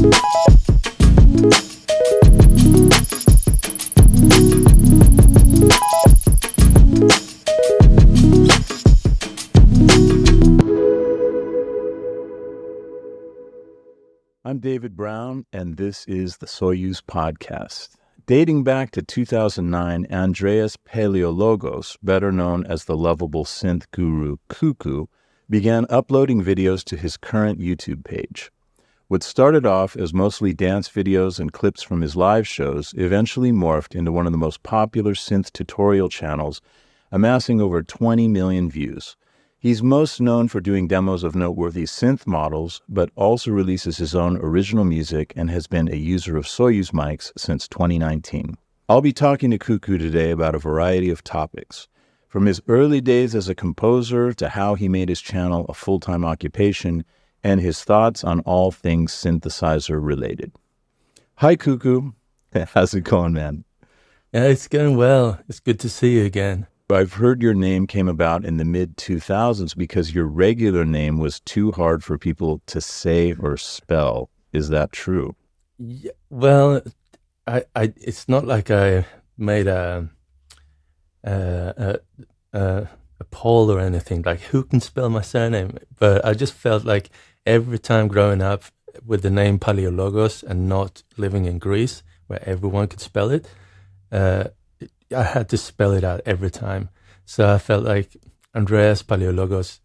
I'm David Brown, and this is the Soyuz Podcast. Dating back to 2009, Andreas Paleologos, better known as the lovable synth guru Cuckoo, began uploading videos to his current YouTube page. What started off as mostly dance videos and clips from his live shows eventually morphed into one of the most popular synth tutorial channels, amassing over 20 million views. He's most known for doing demos of noteworthy synth models, but also releases his own original music and has been a user of Soyuz mics since 2019. I'll be talking to Cuckoo today about a variety of topics, from his early days as a composer to how he made his channel a full time occupation, and his thoughts on all things synthesizer related. Hi, Cuckoo. How's it going, man? Yeah, it's going well. It's good to see you again. I've heard your name came about in the mid 2000s because your regular name was too hard for people to say or spell. Is that true? Yeah, well, I, I, it's not like I made a, a, a, a poll or anything like who can spell my surname, but I just felt like every time growing up with the name Paleologos and not living in Greece where everyone could spell it, uh, I had to spell it out every time. So I felt like Andreas Paleologos,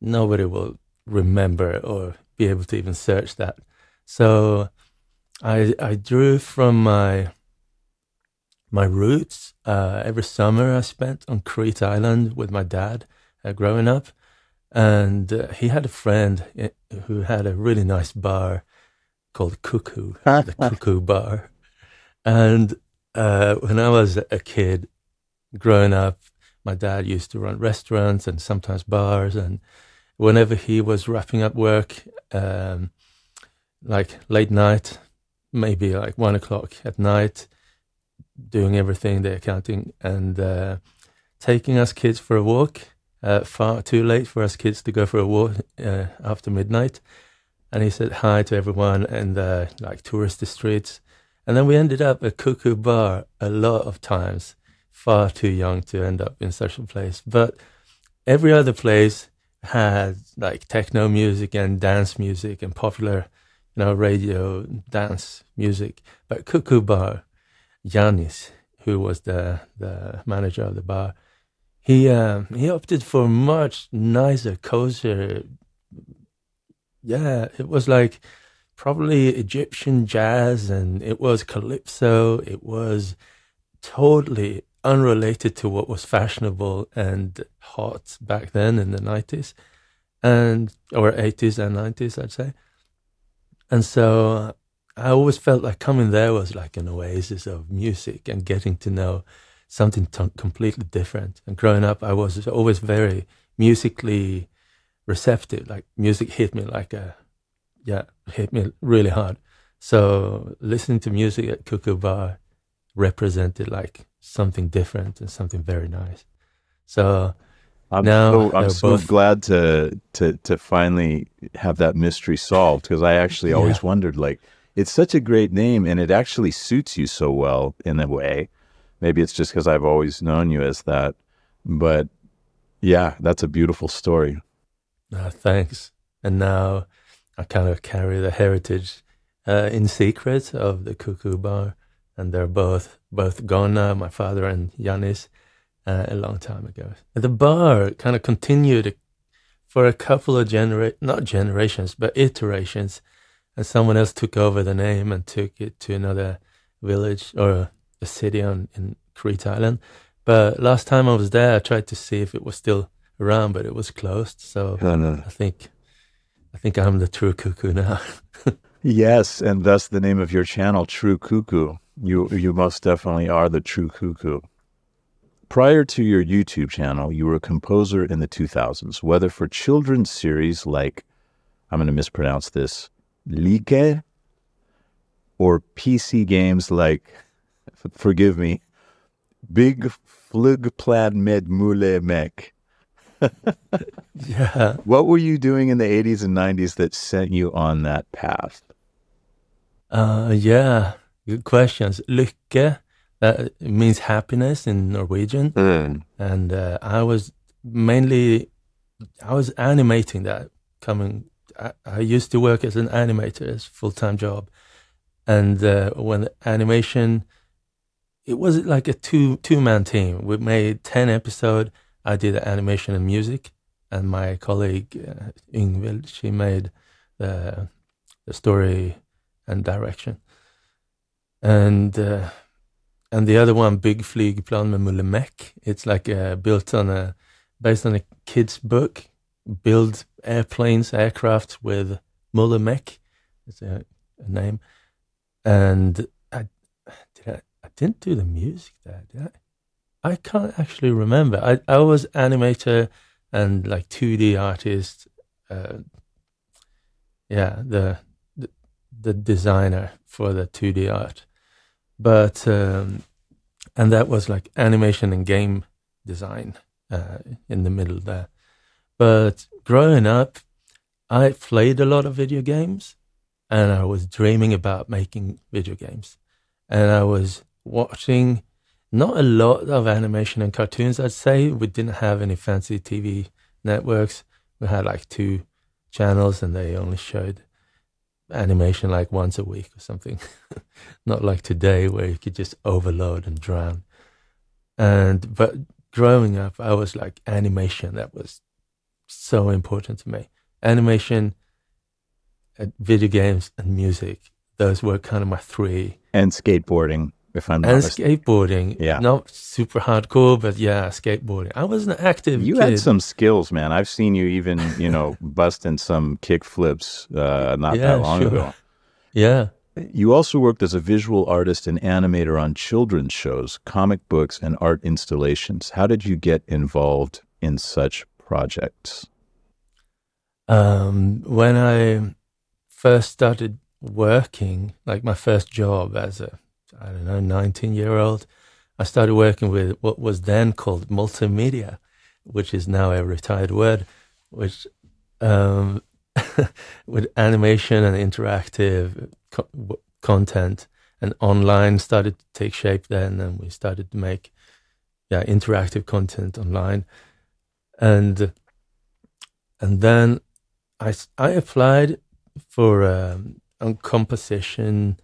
nobody will remember or be able to even search that. So I I drew from my my roots. Uh, every summer I spent on Crete Island with my dad uh, growing up, and uh, he had a friend eh, who had a really nice bar called Cuckoo, the Cuckoo Bar, and uh, when I was a kid, growing up, my dad used to run restaurants and sometimes bars. And whenever he was wrapping up work, um, like late night, maybe like one o'clock at night, doing everything, the accounting, and uh, taking us kids for a walk. Uh, far too late for us kids to go for a walk uh, after midnight. And he said hi to everyone and uh, like touristy streets and then we ended up at Cuckoo Bar a lot of times, far too young to end up in such a place. But every other place had like techno music and dance music and popular, you know, radio dance music. But Cuckoo Bar, Yanis, who was the the manager of the bar, he um, he opted for much nicer, cozier. Yeah, it was like probably Egyptian jazz and it was calypso. It was totally unrelated to what was fashionable and hot back then in the 90s and or 80s and 90s I'd say. And so I always felt like coming there was like an oasis of music and getting to know something t- completely different. And growing up I was always very musically receptive. Like music hit me like a yeah, hit me really hard. So listening to music at Cuckoo Bar represented like something different and something very nice. So I'm so, I'm so both... glad to to to finally have that mystery solved because I actually always yeah. wondered like it's such a great name and it actually suits you so well in a way. Maybe it's just because I've always known you as that, but yeah, that's a beautiful story. Uh, thanks. And now I kind of carry the heritage uh, in secret of the Cuckoo Bar, and they're both both gone now. My father and Yanis uh, a long time ago. The bar kind of continued for a couple of genera not generations but iterations, and someone else took over the name and took it to another village or a city on in Crete Island. But last time I was there, I tried to see if it was still around, but it was closed. So oh, no. I think I think I'm the true cuckoo now. yes, and thus the name of your channel, True Cuckoo. You you most definitely are the true cuckoo. Prior to your YouTube channel, you were a composer in the 2000s, whether for children's series like, I'm going to mispronounce this, Lykke, or PC games like, forgive me, Bygg Flygplan med Mulle Meck. yeah. What were you doing in the 80s and 90s that sent you on that path? Uh, yeah, good questions. Lykke, that means happiness in Norwegian. Mm. And uh, I was mainly, I was animating that coming. I, I used to work as an animator as full time job, and uh, when animation, it was like a two two man team. We made ten episode. I did animation and music, and my colleague uh, Ingvild, she made the the story and direction. And uh, and the other one, Bygg Flygplan med Mulle. It's like uh, built on a based on a kid's book. Build airplanes, aircraft with Mulle. It's a, a name. And didn't do the music there, did I? I can't actually remember. I, I was animator and like 2D artist. Uh, yeah, the, the the designer for the 2D art, but um, and that was like animation and game design uh, in the middle there. But growing up, I played a lot of video games, and I was dreaming about making video games, and I was watching not a lot of animation and cartoons. I'd say we didn't have any fancy TV networks. We had like two channels, and they only showed animation like once a week or something. Not like today where you could just overload and drown. And but growing up, I was like animation. That was so important to me. Animation, uh, video games, and music. Those were kind of my three. And skateboarding, if I'm And skateboarding. Yeah. Not super hardcore, but yeah, skateboarding. I was an active You kid. had some skills, man. I've seen you even, you know, busting some kick flips uh, not Yeah, that long sure. ago. Yeah. You also worked as a visual artist and animator on children's shows, comic books, and art installations. How did you get involved in such projects? Um, when I first started working, like my first job as a, I don't know, 19 year old, I started working with what was then called multimedia, which is now a retired word, which, um, with animation and interactive co- content and online started to take shape then, and we started to make, yeah, interactive content online. And, and then I, I applied for um, on composition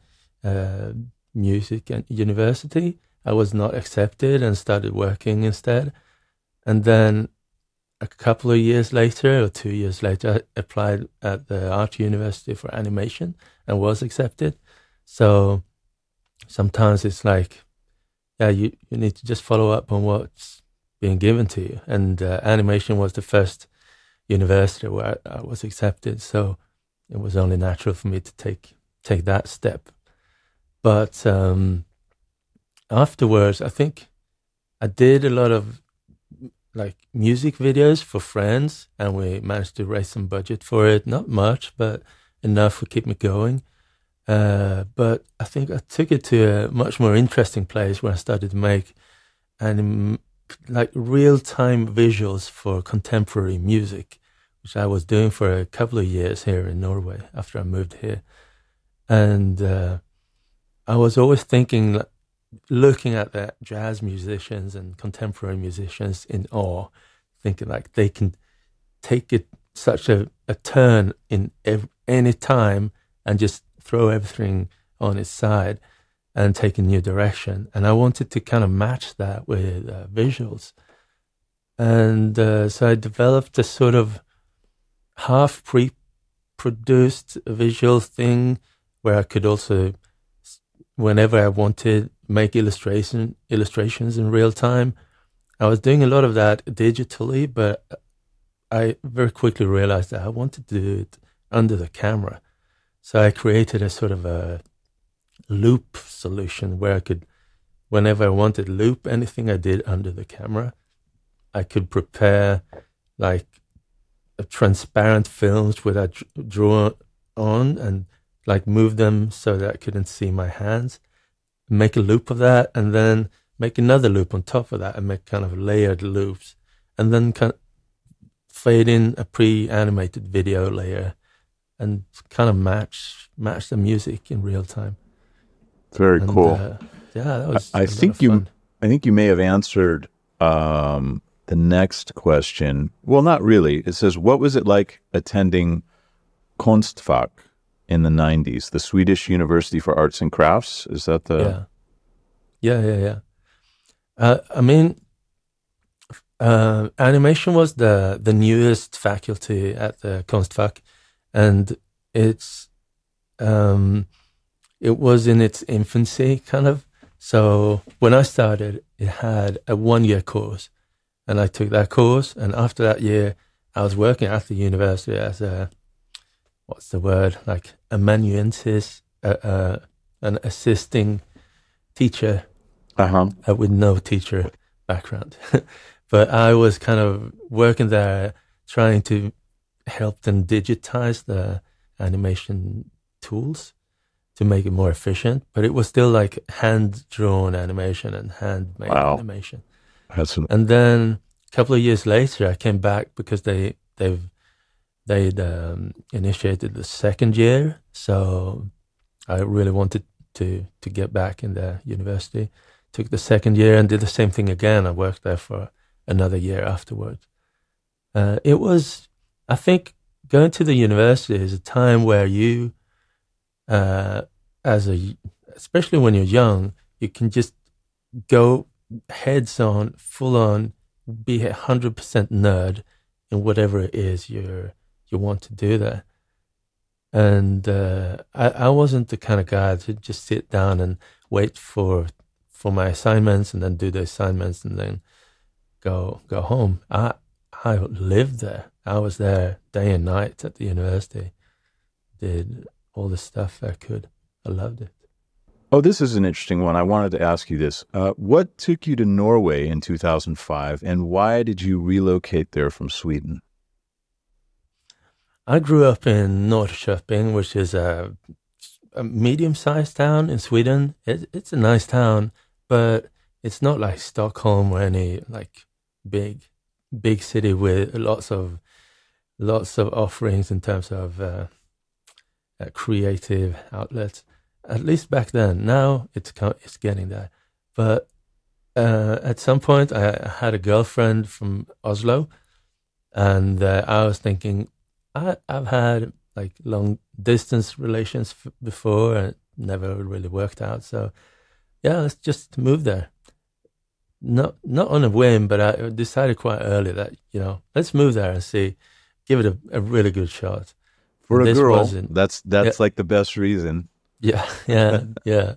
uh, music at university. I was not accepted and started working instead. And then a couple of years later, or two years later, I applied at the art university for animation and was accepted. So sometimes it's like, yeah, you, you need to just follow up on what's being given to you. And uh, animation was the first university where I, I was accepted. So it was only natural for me to take take that step. But um, afterwards, I think I did a lot of like music videos for friends, and we managed to raise some budget for it. Not much, but enough to keep me going. Uh, but I think I took it to a much more interesting place where I started to make anim- like real time visuals for contemporary music which I was doing for a couple of years here in Norway after I moved here. And uh, I was always thinking, looking at the jazz musicians and contemporary musicians in awe, thinking like they can take it such a, a turn in ev- any time and just throw everything on its side and take a new direction. And I wanted to kind of match that with uh, visuals. And uh, so I developed a sort of half pre-produced visual thing where I could also, whenever I wanted, make illustration illustrations in real time. I was doing a lot of that digitally, but I very quickly realized that I wanted to do it under the camera. So I created a sort of a loop solution where I could, whenever I wanted, loop anything I did under the camera. I could prepare like uh, transparent films where I dr- draw on and like move them so that I couldn't see my hands, make a loop of that, and then make another loop on top of that and make kind of layered loops, and then kind of fade in a pre-animated video layer and kind of match match the music in real time. Very And, cool. uh, yeah, that was. I think you- fun. I think you may have answered um, the next question. Well, not really. It says, "What was it like attending Konstfack in the '90s, the Swedish University for Arts and Crafts?" Is that the? yeah, yeah, yeah, yeah. Uh, I mean, uh, animation was the the newest faculty at the Konstfack, and it's um, it was in its infancy, kind of. So when I started, it had a one year course, and I took that course, and after that year, I was working at the university as a what's the word like amanuensis, uh, uh, an assisting teacher Uh huh. uh, with no teacher background. but I was kind of working there trying to help them digitize the animation tools to make it more efficient. But it was still like hand drawn animation and handmade Wow. animation. An, And then a couple of years later, I came back because they they've they'd um, initiated the second year, so I really wanted to to get back in the university. Took the second year and did the same thing again. I worked there for another year afterwards. Uh, it was, I think, going to the university is a time where you, uh, as a, especially when you're young, you can just go heads on, full on, be a hundred percent nerd in whatever it is you're you want to do that. And uh, I I wasn't the kind of guy to just sit down and wait for for my assignments and then do the assignments and then go go home. I I lived there. I was there day and night at the university. Did all the stuff I could. I loved it. oh, this is an interesting one. I wanted to ask you this. Uh, what took you to Norway in 2005, and why did you relocate there from Sweden? I grew up in Norrköping, which is a, a medium-sized town in Sweden. It, it's a nice town, but it's not like Stockholm or any like big, big city with lots of lots of offerings in terms of uh, uh, creative outlets. At least back then. Now it's it's getting there, but uh, at some point I I had a girlfriend from Oslo, and uh, I was thinking I, I've had like long distance relations f- before and it never really worked out. So yeah, let's just move there. Not not on a whim, but I decided quite early that you know let's move there and see, give it a, a really good shot. For a girl, wasn't- that's that's like the best reason. Yeah, yeah, yeah.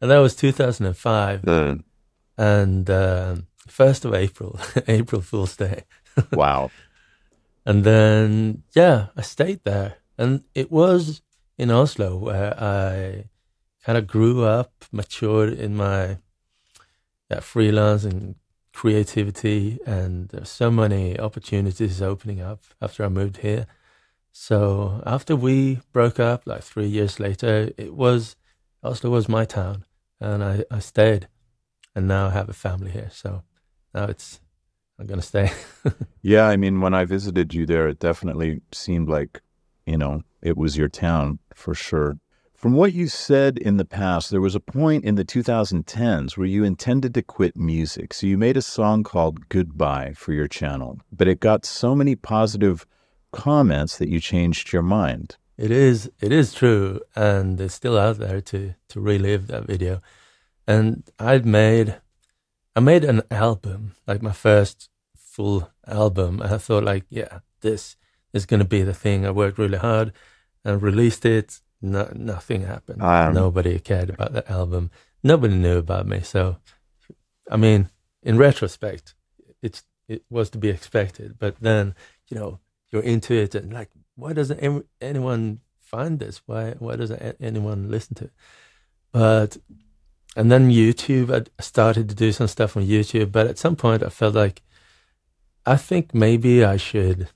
And that was 2005, and um, first of April, April Fool's Day. wow. And then, yeah, I stayed there. And it was in Oslo where I kind of grew up, matured in my yeah, freelance and creativity. And there's so many opportunities opening up after I moved here. So after we broke up, like three years later, it was Oslo was my town. And I, I stayed. And now I have a family here. So now it's, I'm going to stay. Yeah, I mean, when I visited you there, it definitely seemed like, you know, it was your town for sure. From what you said in the past, there was a point in the 2010s where you intended to quit music. So you made a song called Goodbye for your channel, but it got so many positive comments that you changed your mind. It is it is true, and it's still out there to to relive that video. And I'd made I made an album, like my first full album. And I thought like, yeah, this is gonna be the thing. I worked really hard and released it. No, nothing happened. Um, Nobody cared about that album. Nobody knew about me. So, I mean, in retrospect, it's it was to be expected. But then, you know, you're into it and like, why doesn't any, anyone find this? Why why doesn't a- anyone listen to it? But and then YouTube, I started to do some stuff on YouTube. But at some point, I felt like I think maybe I should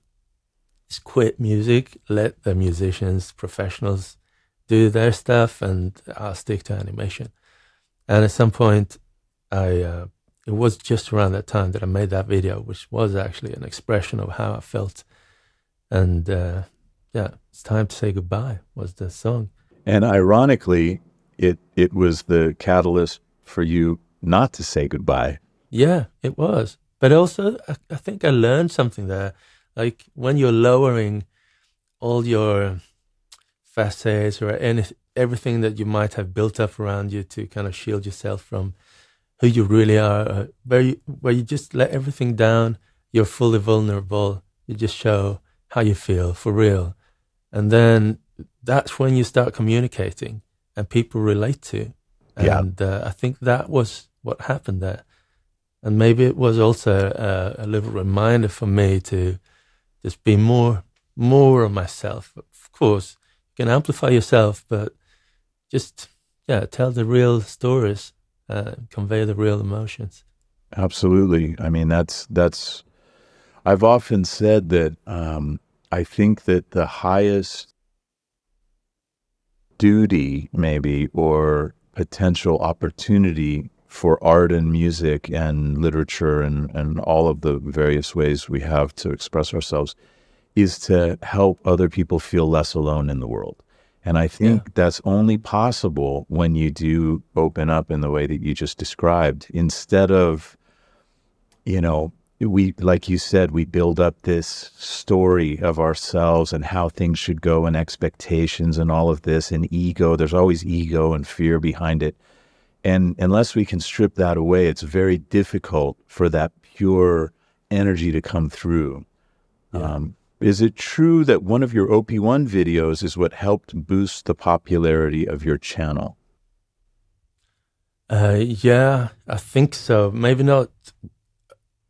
just quit music, let the musicians, professionals do their stuff, and I'll stick to animation. And at some point, I uh, it was just around that time that I made that video, which was actually an expression of how I felt. And uh, yeah, it's time to say goodbye was the song. And ironically, it it was the catalyst for you not to say goodbye. Yeah, it was. But also, I, I think I learned something there. Like when you're lowering all your facets or any, everything that you might have built up around you to kind of shield yourself from who you really are, uh, where you, where you just let everything down, you're fully vulnerable. You just show how you feel for real. And then that's when you start communicating and people relate to. And yeah. uh, I think that was what happened there. And maybe it was also a, a little reminder for me to just be more, more of myself. Of course, you can amplify yourself, but just, yeah, tell the real stories, uh, convey the real emotions. Absolutely. I mean, that's, that's, I've often said that um, I think that the highest duty, maybe, or potential opportunity for art and music and literature and, and all of the various ways we have to express ourselves is to help other people feel less alone in the world. And I think yeah. that's only possible when you do open up in the way that you just described, instead of, you know, we like you said we build up this story of ourselves and how things should go and expectations and all of this and ego. There's always ego and fear behind it. And unless we can strip that away it's very difficult for that pure energy to come through. Yeah. um, is it true that one of your op1 videos is what helped boost the popularity of your channel? Uh, yeah i think so. Maybe not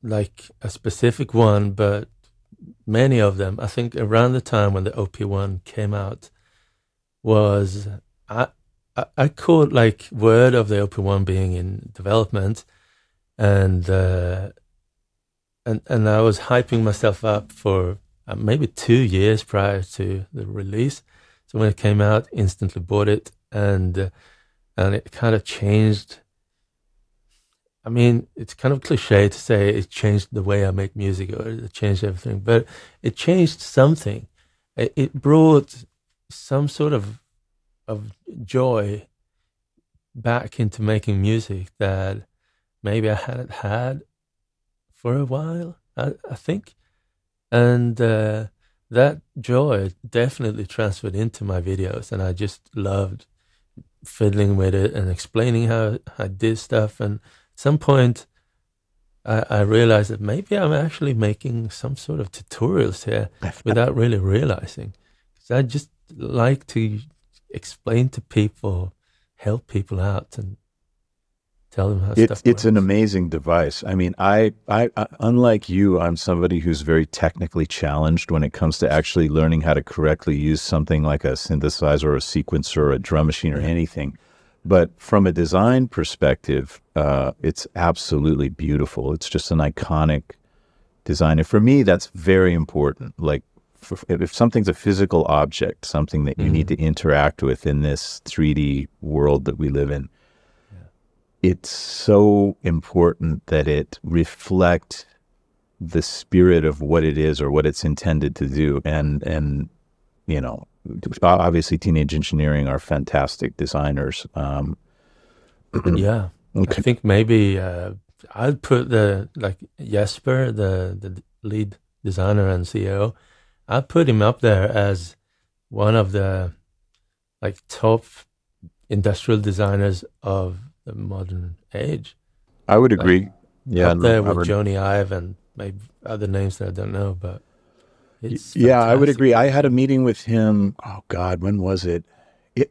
like a specific one, but many of them. I think around the time when the OP1 came out was I I, I caught like word of the OP1 being in development, and uh, and and I was hyping myself up for uh, maybe two years prior to the release. So when it came out, instantly bought it, and uh, and it kind of changed I mean, it's kind of cliche to say it changed the way I make music or it changed everything, but it changed something. It brought some sort of of joy back into making music that maybe I hadn't had for a while. I, I think, and uh, that joy definitely transferred into my videos, and I just loved fiddling with it and explaining how I did stuff and some point, I, I realized that maybe I'm actually making some sort of tutorials here without really realizing. Because I just like to explain to people, help people out, and tell them how it's, stuff It's an amazing device. I mean, I, I, I, unlike you, I'm somebody who's very technically challenged when it comes to actually learning how to correctly use something like a synthesizer or a sequencer or a drum machine or anything. But from a design perspective, uh, it's absolutely beautiful. It's just an iconic design. And for me, that's very important. Like, for, if something's a physical object, something that you mm-hmm. need to interact with in this 3D world that we live in, yeah. it's so important that it reflect the spirit of what it is or what it's intended to do. And and you know, obviously teenage engineering are fantastic designers. Um, yeah, okay. I think maybe uh, I'd put the like Jesper, the the lead designer and CEO. I'd put him up there as one of the like top industrial designers of the modern age. I would agree. Like, yeah, up there with Jony Ive and maybe other names that I don't know, but it's yeah, fantastic. I would agree. I had a meeting with him. Oh God, when was it? It.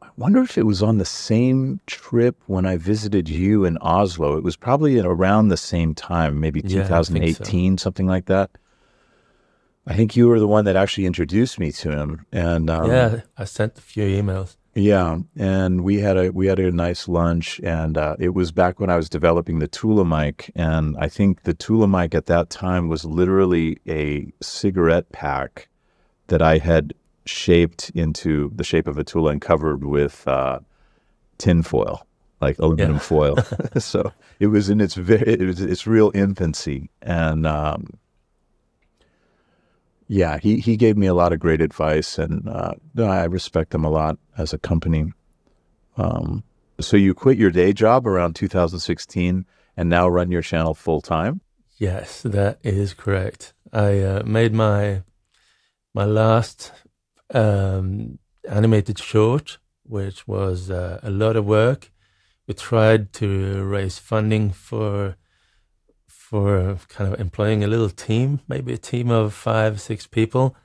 I wonder if it was on the same trip when I visited you in Oslo. It was probably around the same time, maybe yeah, 2018, so. something like that. I think you were the one that actually introduced me to him, and um, yeah, I sent a few emails. Yeah, and we had a we had a nice lunch, and uh, it was back when I was developing the Tula mic, and I think the Tula mic at that time was literally a cigarette pack that I had shaped into the shape of a Tula and covered with uh, tin foil, like aluminum yeah. foil. so it was in its very it was its real infancy, and um, yeah, he he gave me a lot of great advice, and uh, I respect them a lot as a company. Um, so you quit your day job around 2016 and now run your channel full time. Yes, that is correct. I uh, made my my last um, animated short, which was uh, a lot of work. We tried to raise funding for for kind of employing a little team, maybe a team of five, six people.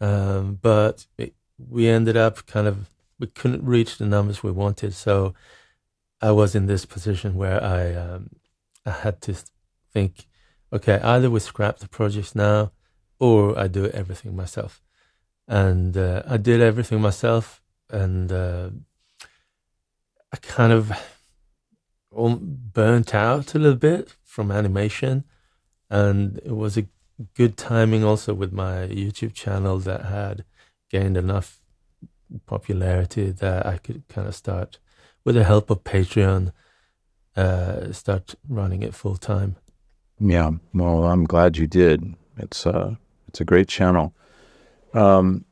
Um, but it, we ended up kind of, we couldn't reach the numbers we wanted. So I was in this position where I, um, I had to think, okay, either we scrap the project now or I do everything myself. And uh, I did everything myself. And uh, I kind of burnt out a little bit from animation, and it was a good timing also with my YouTube channel that had gained enough popularity that I could kind of start, with the help of Patreon, uh, start running it full time. Yeah, well, I'm glad you did. It's uh, it's a great channel. Um,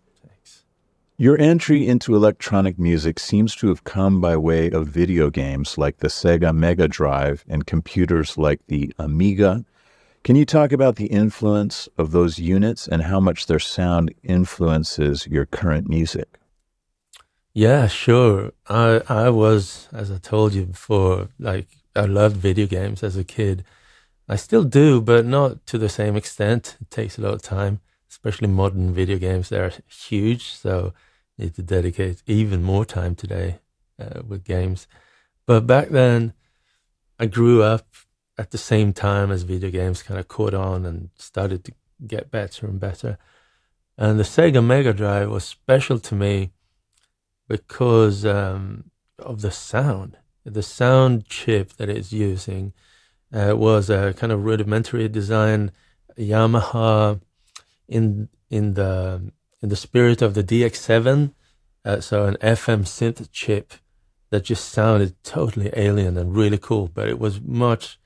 your entry into electronic music seems to have come by way of video games like the Sega Mega Drive and computers like the Amiga. Can you talk about the influence of those units and how much their sound influences your current music? Yeah, sure. I I was, as I told you before, like I loved video games as a kid. I still do, but not to the same extent. It takes a lot of time, especially modern video games. They're huge, so need to dedicate even more time today uh, with games. But back then, I grew up at the same time as video games kind of caught on and started to get better and better. And the Sega Mega Drive was special to me because um, of the sound. The sound chip that it's using uh, was a kind of rudimentary design Yamaha in in the in the spirit of the DX7, uh, so an FM synth chip that just sounded totally alien and really cool, but it was much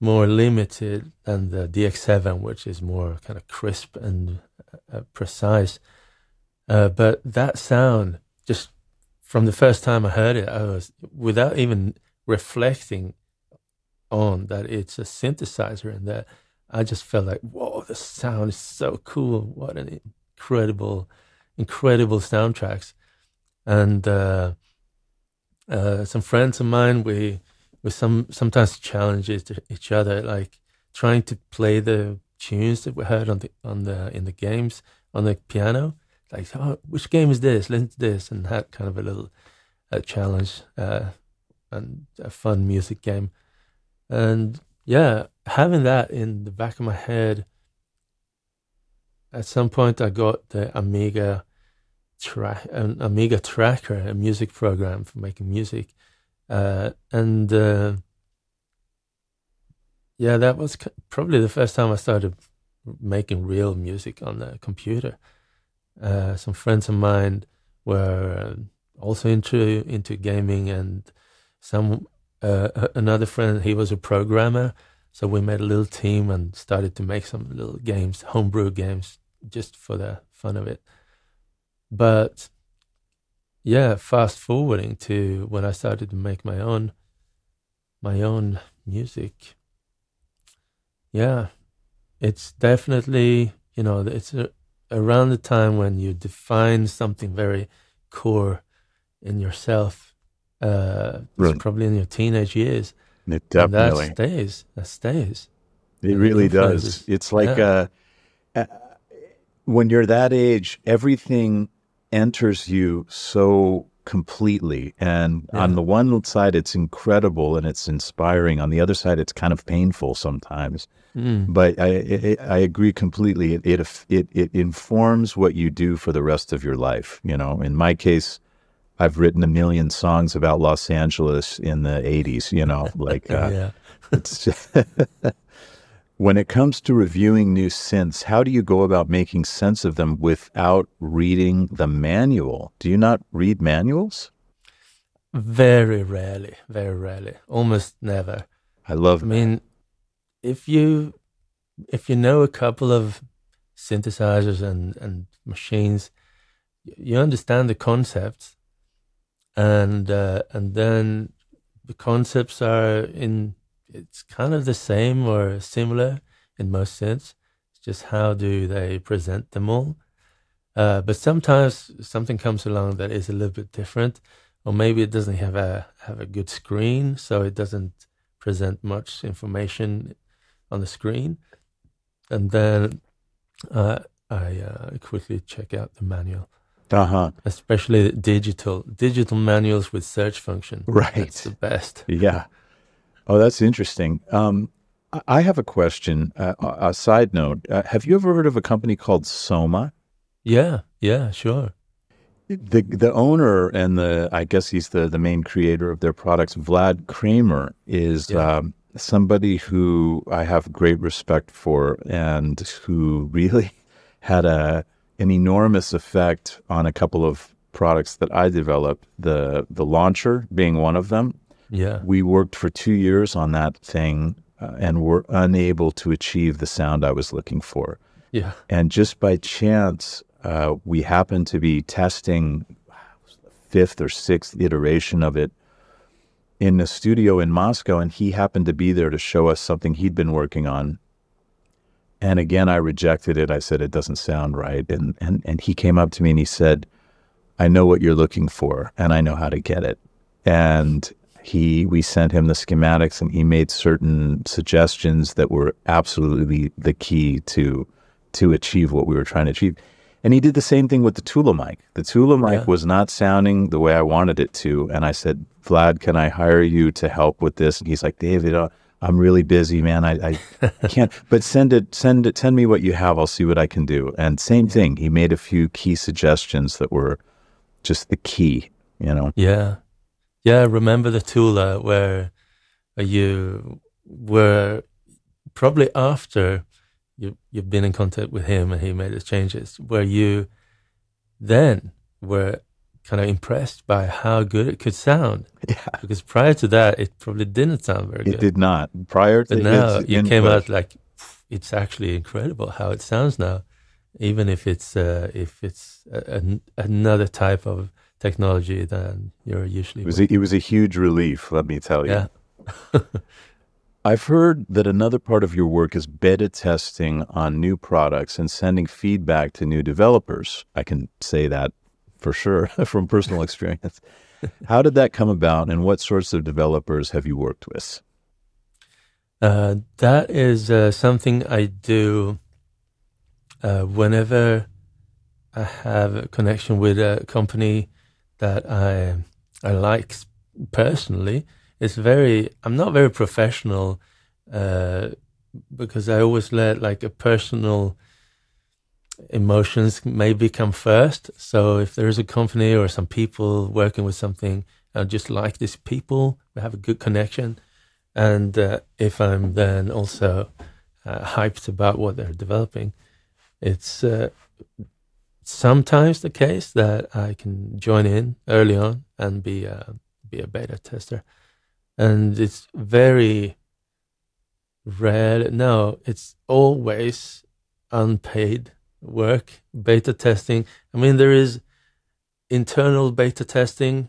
more limited than the DX7, which is more kind of crisp and uh, precise. Uh, but that sound, just from the first time I heard it, I was without even reflecting on that it's a synthesizer and that I just felt like, whoa, the sound is so cool. What an incredible, incredible soundtracks. And uh, uh, some friends of mine, we we some sometimes challenge each other, like trying to play the tunes that we heard on the on the in the games on the piano. Like, oh, which game is this? Listen to this, and had kind of a little a challenge uh, and a fun music game. And yeah, having that in the back of my head at some point I got the Amiga track, an Amiga Tracker, a music program for making music, uh, and uh, yeah, that was probably the first time I started making real music on the computer. Uh, some friends of mine were also into into gaming, and some uh, another friend he was a programmer so we made a little team and started to make some little games, homebrew games, just for the fun of it. But yeah, fast forwarding to when I started to make my own, my own music. Yeah, it's definitely you know it's a, around the time when you define something very core in yourself. Uh, right. probably in your teenage years it definitely and that stays. That stays. It really does. It's like yeah. uh, uh, when you're that age, everything enters you so completely. And yeah. on the one side, it's incredible and it's inspiring. On the other side, it's kind of painful sometimes. Mm. But I, it, I agree completely. It, it it it informs what you do for the rest of your life. You know, in my case, I've written a million songs about Los Angeles in the 80s, you know, like uh, yeah. it's just, when it comes to reviewing new synths, how do you go about making sense of them without reading the manual? Do you not read manuals? Very rarely, very rarely, almost never. I love I mean, if you if you know a couple of synthesizers and, and machines, you understand the concepts, and uh, and then the concepts are in it's kind of the same or similar in most sense. It's just how do they present them all. Uh, but sometimes something comes along that is a little bit different, or maybe it doesn't have a have a good screen, so it doesn't present much information on the screen. And then uh, I uh, quickly check out the manual. Uh-huh. Especially digital digital manuals with search function. Right. That's the best. Yeah. Oh, that's interesting. Um, I have a question. Uh, a side note: uh, Have you ever heard of a company called Soma? Yeah. Yeah. Sure. The the owner and the I guess he's the the main creator of their products. Vlad Kreimer is yeah. um, somebody who I have great respect for and who really had a an enormous effect on a couple of products that I developed. The the launcher being one of them. Yeah, we worked for two years on that thing uh, and were unable to achieve the sound I was looking for. Yeah, and just by chance, uh, we happened to be testing fifth or sixth iteration of it in a studio in Moscow, and he happened to be there to show us something he'd been working on and again, I rejected it. I said, it doesn't sound right. And, and, and he came up to me and he said, I know what you're looking for and I know how to get it. And he, we sent him the schematics and he made certain suggestions that were absolutely the key to, to achieve what we were trying to achieve. And he did the same thing with the Tula mic. The Tula mic yeah. was not sounding the way I wanted it to. And I said, Vlad, can I hire you to help with this? And he's like, David, uh, I'm really busy, man. I, I can't. But send it, send it, send me what you have. I'll see what I can do. And same thing. He made a few key suggestions that were just the key. You know. Yeah, yeah. Remember the Tula where you were probably after you you've been in contact with him and he made his changes. Where you then were kind of impressed by how good it could sound. Yeah. Because prior to that, it probably didn't sound very it good. It did not. Prior to but now you input. came out like it's actually incredible how it sounds now, even if it's uh, if it's a, a, another type of technology than you're usually. It was a, it was a huge relief. Let me tell you. Yeah. I've heard that another part of your work is beta testing on new products and sending feedback to new developers. I can say that for sure from personal experience. How did that come about, and what sorts of developers have you worked with? Uh, that is uh, something I do uh, whenever I have a connection with a company that I I like personally. It's very I'm not very professional uh, because I always let like a personal emotions maybe come first. So if there is a company or some people working with something, I just like these people, we have a good connection. And uh, if I'm then also uh, hyped about what they're developing, it's uh, sometimes the case that I can join in early on and be a, be a beta tester. And it's very rare. No, it's always unpaid work, beta testing. I mean, there is internal beta testing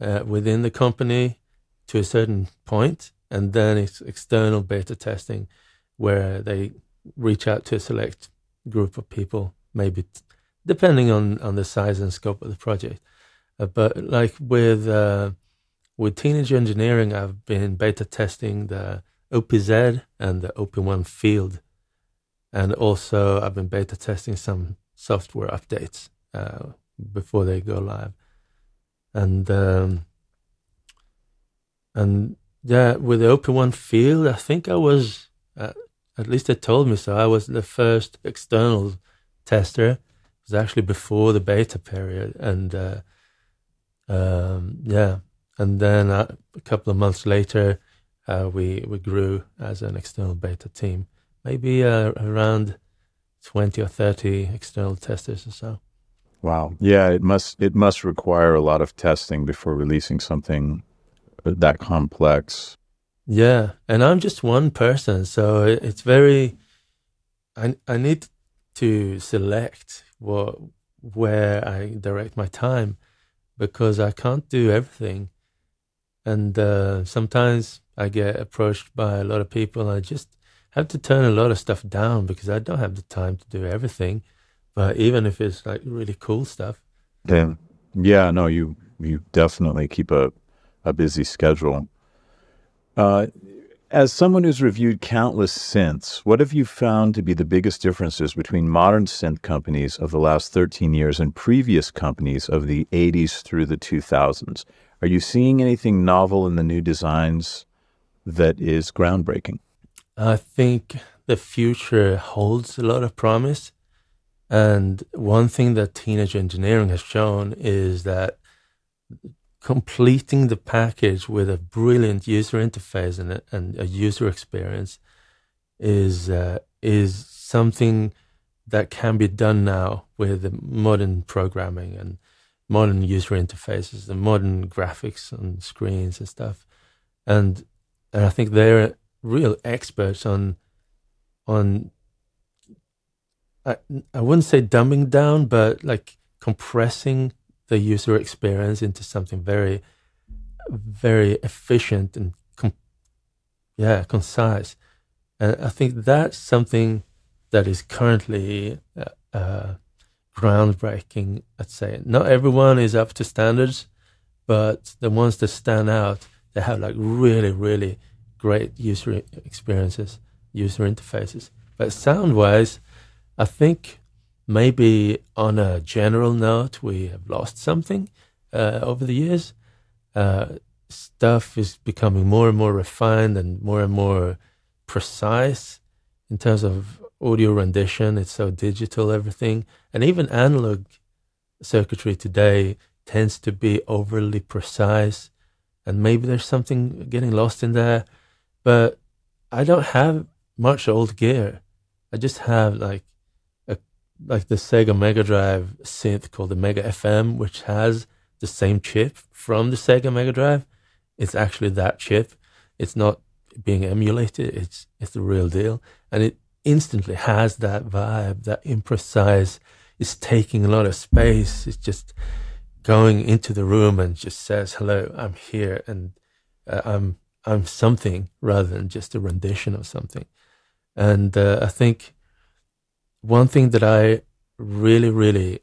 uh, within the company to a certain point, and then it's external beta testing where they reach out to a select group of people, maybe t- depending on, on the size and scope of the project. Uh, but like with uh, with teenage engineering, I've been beta testing the OPZ and the OP-1 field and also I've been beta testing some software updates uh, before they go live, and um, and yeah, with the OP1 field, I think I was uh, at least they told me so. I was the first external tester. It was actually before the beta period, and uh, um, yeah, and then uh, a couple of months later, uh, we we grew as an external beta team maybe uh, around 20 or 30 external testers or so. Wow. Yeah, it must it must require a lot of testing before releasing something that complex. Yeah, and I'm just one person, so it's very I I need to select what where I direct my time because I can't do everything. And uh, sometimes I get approached by a lot of people, and I just have to turn a lot of stuff down because I don't have the time to do everything. But even if it's like really cool stuff, yeah, yeah, no, you you definitely keep a a busy schedule. Uh, as someone who's reviewed countless synths, what have you found to be the biggest differences between modern synth companies of the last 13 years and previous companies of the 80s through the 2000s? Are you seeing anything novel in the new designs that is groundbreaking? I think the future holds a lot of promise. And one thing that teenage engineering has shown is that completing the package with a brilliant user interface and a, and a user experience is uh, is something that can be done now with modern programming and modern user interfaces and modern graphics and screens and stuff. And and I think they're real experts on on I, I wouldn't say dumbing down, but like compressing the user experience into something very, very efficient and com- yeah, concise. And I think that's something that is currently uh, uh, groundbreaking. I'd say not everyone is up to standards, but the ones that stand out, they have like really, really great user experiences, user interfaces. But sound wise, I think maybe on a general note, we have lost something uh, over the years. Uh, stuff is becoming more and more refined and more and more precise in terms of audio rendition. It's so digital, everything. And even analog circuitry today tends to be overly precise. And maybe there's something getting lost in there. But I don't have much old gear. I just have like a like the Sega Mega Drive synth called the Mega FM, which has the same chip from the Sega Mega Drive. It's actually that chip. It's not being emulated. It's it's the real deal, and it instantly has that vibe, that imprecise. It's taking a lot of space. It's just going into the room and just says, "Hello, I'm here," and uh, I'm I'm something rather than just a rendition of something. And uh, I think one thing that I really, really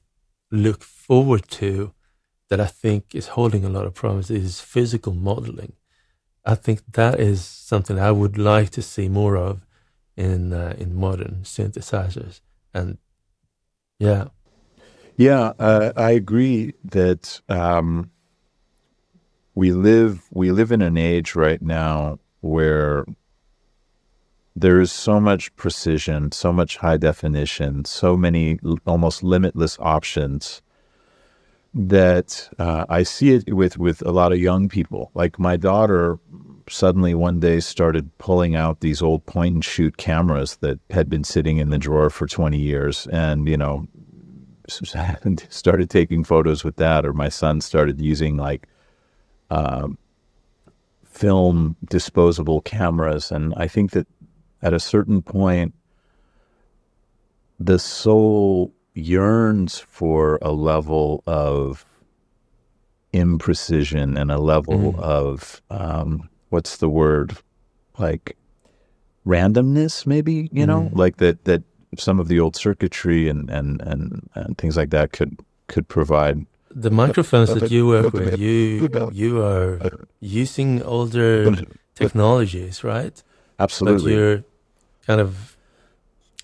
look forward to that I think is holding a lot of promise is physical modeling. I think that is something I would like to see more of in uh, in modern synthesizers. And yeah, yeah, uh, I agree that um, we live we live in an age right now where there's so much precision, so much high definition, so many almost limitless options that uh, I see it with with a lot of young people. Like my daughter suddenly one day started pulling out these old point and shoot cameras that had been sitting in the drawer for 20 years and you know started taking photos with that or my son started using like um, film disposable cameras and i think that at a certain point, the soul yearns for a level of imprecision and a level mm. of um, what's the word like randomness maybe you know mm. like that that some of the old circuitry and, and and and things like that could could provide the microphones that you work with you you are uh, using older technologies right absolutely but you're kind of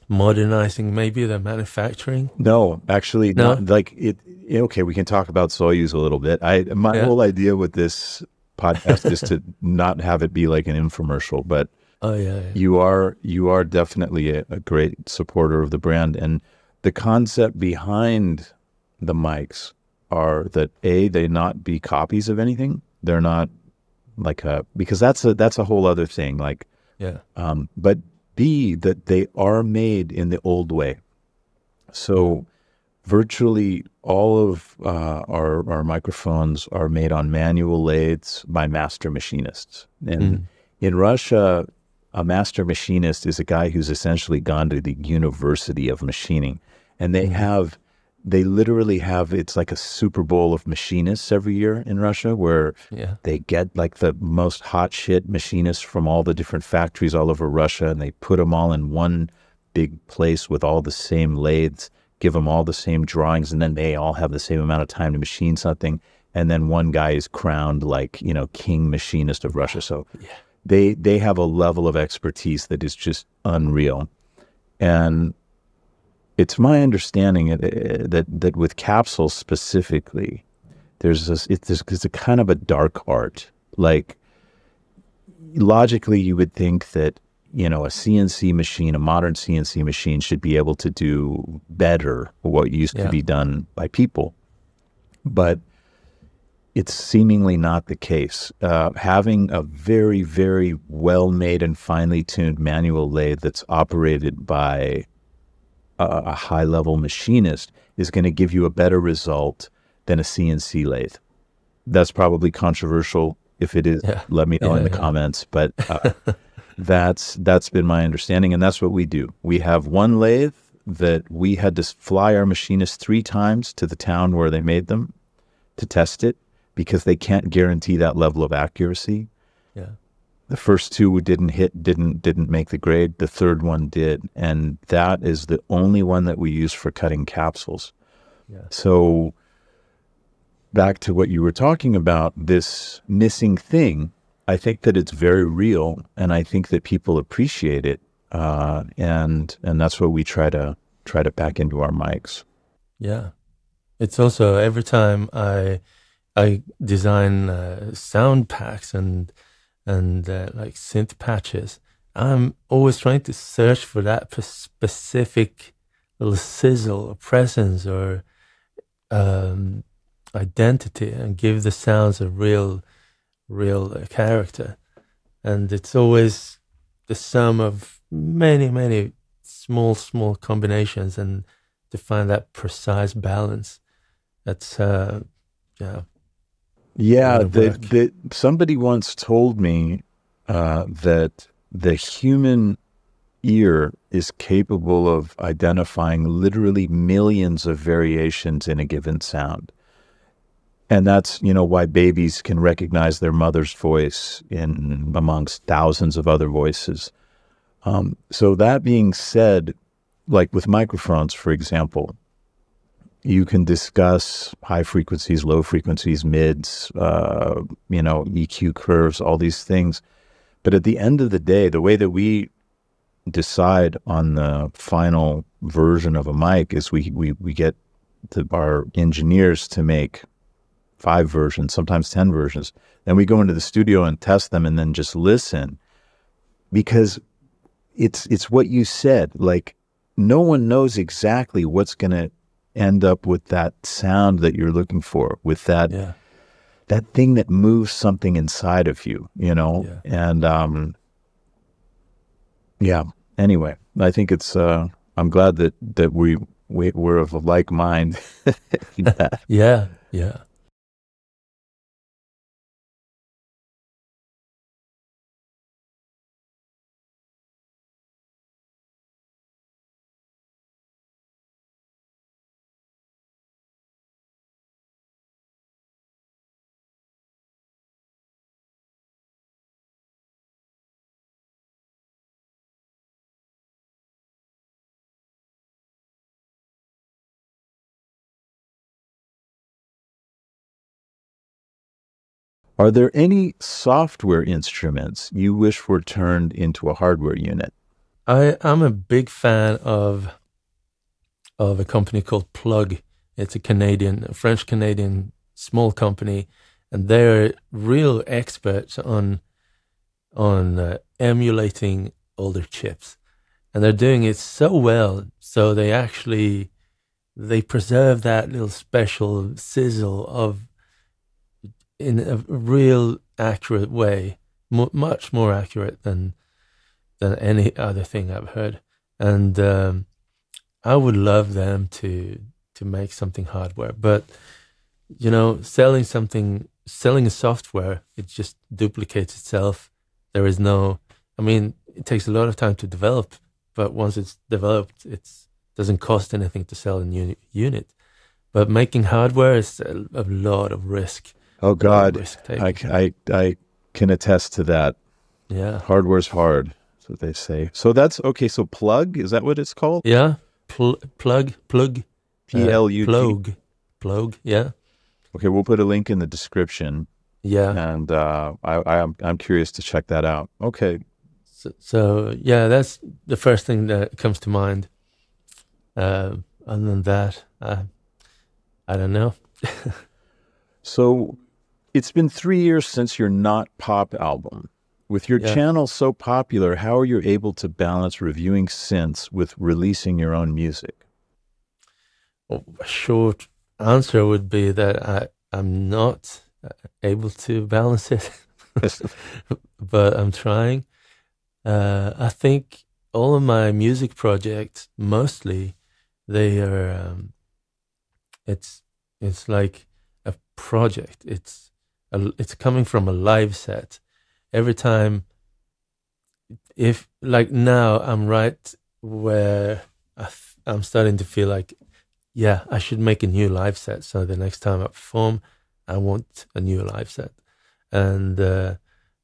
modernizing maybe the manufacturing? No, actually, no. Not, like it. Okay, we can talk about Soyuz a little bit. I my yeah. whole idea with this podcast is to not have it be like an infomercial, but oh yeah, yeah. you are you are definitely a, a great supporter of the brand, and the concept behind the mics are that a they not be copies of anything. They're not like a because that's a that's a whole other thing. Like yeah, um, but B, that they are made in the old way. So virtually all of uh, our, our microphones are made on manual lathes by master machinists. And mm. in Russia, a master machinist is a guy who's essentially gone to the university of machining, and they have they literally have it's like a Super Bowl of machinists every year in Russia where Yeah. they get like the most hot shit machinists from all the different factories all over Russia and they put them all in one big place with all the same lathes, give them all the same drawings, and then they all have the same amount of time to machine something. And then one guy is crowned like, you know, king machinist of Russia. So they they have a level of expertise that is just unreal. And it's my understanding uh, that that with capsules specifically, there's this it's, this, it's a kind of a dark art. Like logically, you would think that you know a CNC machine, a modern CNC machine, should be able to do better what used to be done by people, but it's seemingly not the case. Uh, having a very, very well made and finely tuned manual lathe that's operated by a, a high level machinist is going to give you a better result than a CNC lathe. That's probably controversial. If it is, Yeah. let me know in the yeah. comments. But uh, that's that's been my understanding, and that's what we do. We have one lathe that we had to fly our machinist three times to the town where they made them to test it because they can't guarantee that level of accuracy. Yeah. The first two didn't hit, didn't didn't make the grade. The third one did, and that is the only one that we use for cutting capsules. Yeah. So back to what you were talking about, this missing thing. I think that it's very real, and I think that people appreciate it, uh, and and that's what we try to try to back into our mics. Yeah, it's also every time I I design uh, sound packs and and uh, like synth patches, I'm always trying to search for that specific little sizzle or presence or um, identity and give the sounds a real real uh, character. And it's always the sum of many many small small combinations and to find that precise balance. That's uh, yeah, Yeah, that somebody once told me uh, that the human ear is capable of identifying literally millions of variations in a given sound. And that's, you know, why babies can recognize their mother's voice in amongst thousands of other voices. Um, so that being said, like with microphones, for example, you can discuss high frequencies, low frequencies, mids, uh, you know, EQ curves, all these things. But at the end of the day, the way that we decide on the final version of a mic is we we, we get the, our engineers to make five versions, sometimes ten versions. Then we go into the studio and test them, and then just listen because it's it's what you said. Like no one knows exactly what's going to end up with that sound that you're looking for, with that yeah, that thing that moves something inside of you, you know? Yeah. And um yeah, anyway, I think it's uh I'm glad that that we we we're of a like mind. That- yeah, yeah. Are there any software instruments you wish were turned into a hardware unit? I I'm a big fan of of a company called Plogue. It's a Canadian, French Canadian small company, and they're real experts on on uh, emulating older chips, and they're doing it so well. So they actually they preserve that little special sizzle of in a real accurate way, mu much more accurate than than any other thing I've heard. And um, I would love them to to make something hardware, but you know, selling something, selling a software, it just duplicates itself. There is no, I mean, it takes a lot of time to develop, but once it's developed, it doesn't cost anything to sell a new unit. But making hardware is a, a lot of risk. Oh God, I, I I can attest to that. Yeah, hardware's hard. That's what they say. So that's okay. So Plogue is that what it's called? Yeah, Pl- plug plug. P L U G. Plug plug. Yeah. Okay, we'll put a link in the description. Yeah, and uh, I, I am I'm curious to check that out. Okay. So, so yeah, that's the first thing that comes to mind. Uh, other than that, uh, I don't know. so it's been three years since your Not Pop album. With your yeah. channel so popular, how are you able to balance reviewing synths with releasing your own music? Well, a short answer would be that I, I'm not uh, able to balance it, but I'm trying. Uh, I think all of my music projects, mostly, they are. Um, it's it's like a project. It's a, it's coming from a live set. Every time, if like now, I'm right where I am starting to feel like, yeah, I should make a new live set. So the next time I perform, I want a new live set. And uh,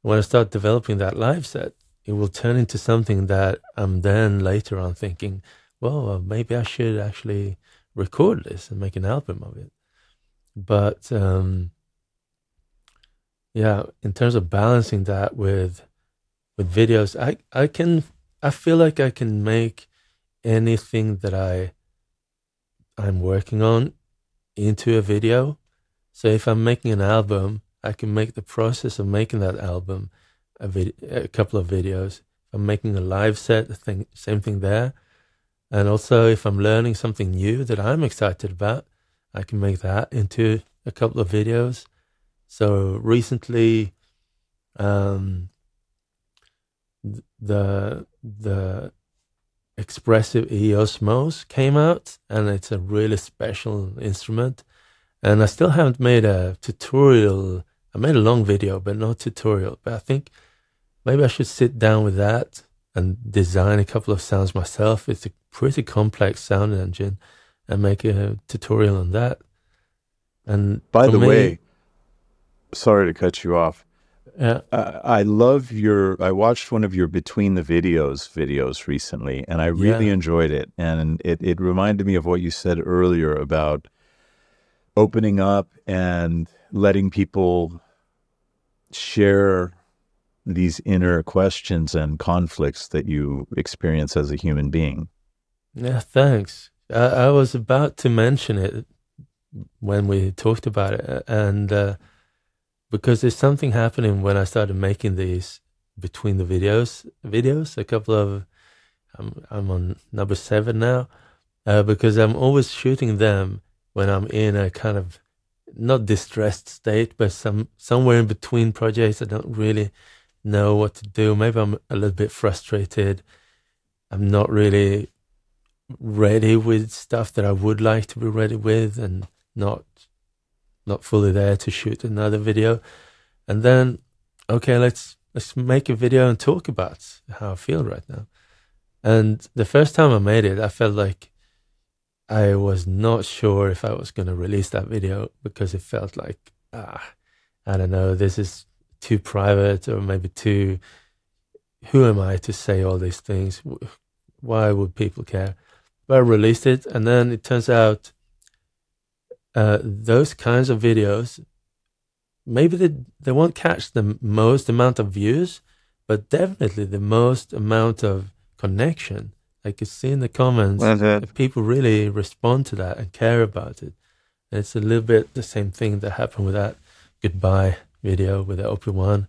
when I start developing that live set, it will turn into something that I'm then later on thinking, well, maybe I should actually record this and make an album of it. But um, yeah, in terms of balancing that with with videos, I I can I feel like I can make anything that I I'm working on into a video. So if I'm making an album, I can make the process of making that album a, vid- a couple of videos. If I'm making a live set, the thing, same thing there. And also, if I'm learning something new that I'm excited about, I can make that into a couple of videos. So recently, um, the the Expressive EOS came out, and it's a really special instrument. And I still haven't made a tutorial. I made a long video, but no tutorial. But I think maybe I should sit down with that and design a couple of sounds myself. It's a pretty complex sound engine, and make a tutorial on that. And by the me, way, sorry to cut you off. Yeah. I love your. I watched one of your between the videos videos recently, and I really yeah. enjoyed it. And it it reminded me of what you said earlier about opening up and letting people share these inner questions and conflicts that you experience as a human being. Yeah, thanks. I, I was about to mention it when we talked about it, and uh, because there's something happening when I started making these between the videos. Videos, a couple of, I'm I'm on number seven now, uh, because I'm always shooting them when I'm in a kind of not distressed state, but some somewhere in between projects. I don't really know what to do. Maybe I'm a little bit frustrated. I'm not really ready with stuff that I would like to be ready with, and not not fully there to shoot another video. And then, okay, let's let's make a video and talk about how I feel right now. And the first time I made it, I felt like I was not sure if I was going to release that video because it felt like ah, I don't know, this is too private or maybe too. Who am I to say all these things? Why would people care? But I released it, and then it turns out uh, those kinds of videos, maybe they, they won't catch the most amount of views, but definitely the most amount of connection. I could see in the comments, people really respond to that and care about it. And it's a little bit the same thing that happened with that goodbye video with the OP-1.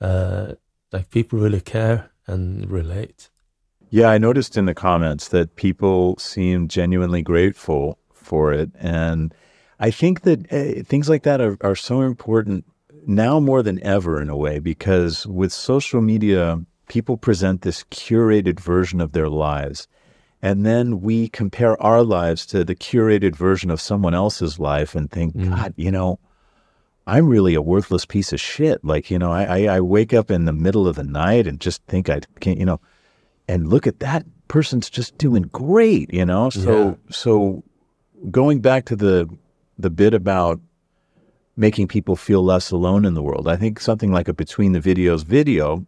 Uh, like people really care and relate. Yeah, I noticed in the comments that people seem genuinely grateful for it. And I think that uh, things like that are, are so important now more than ever in a way, because with social media, people present this curated version of their lives. And then we compare our lives to the curated version of someone else's life and think, mm. God, you know, I'm really a worthless piece of shit. Like, you know, I, I, I wake up in the middle of the night and just think I can't, you know, and look at that person's just doing great, you know? So, Yeah. so going back to the, the bit about making people feel less alone in the world, I think something like a between the videos video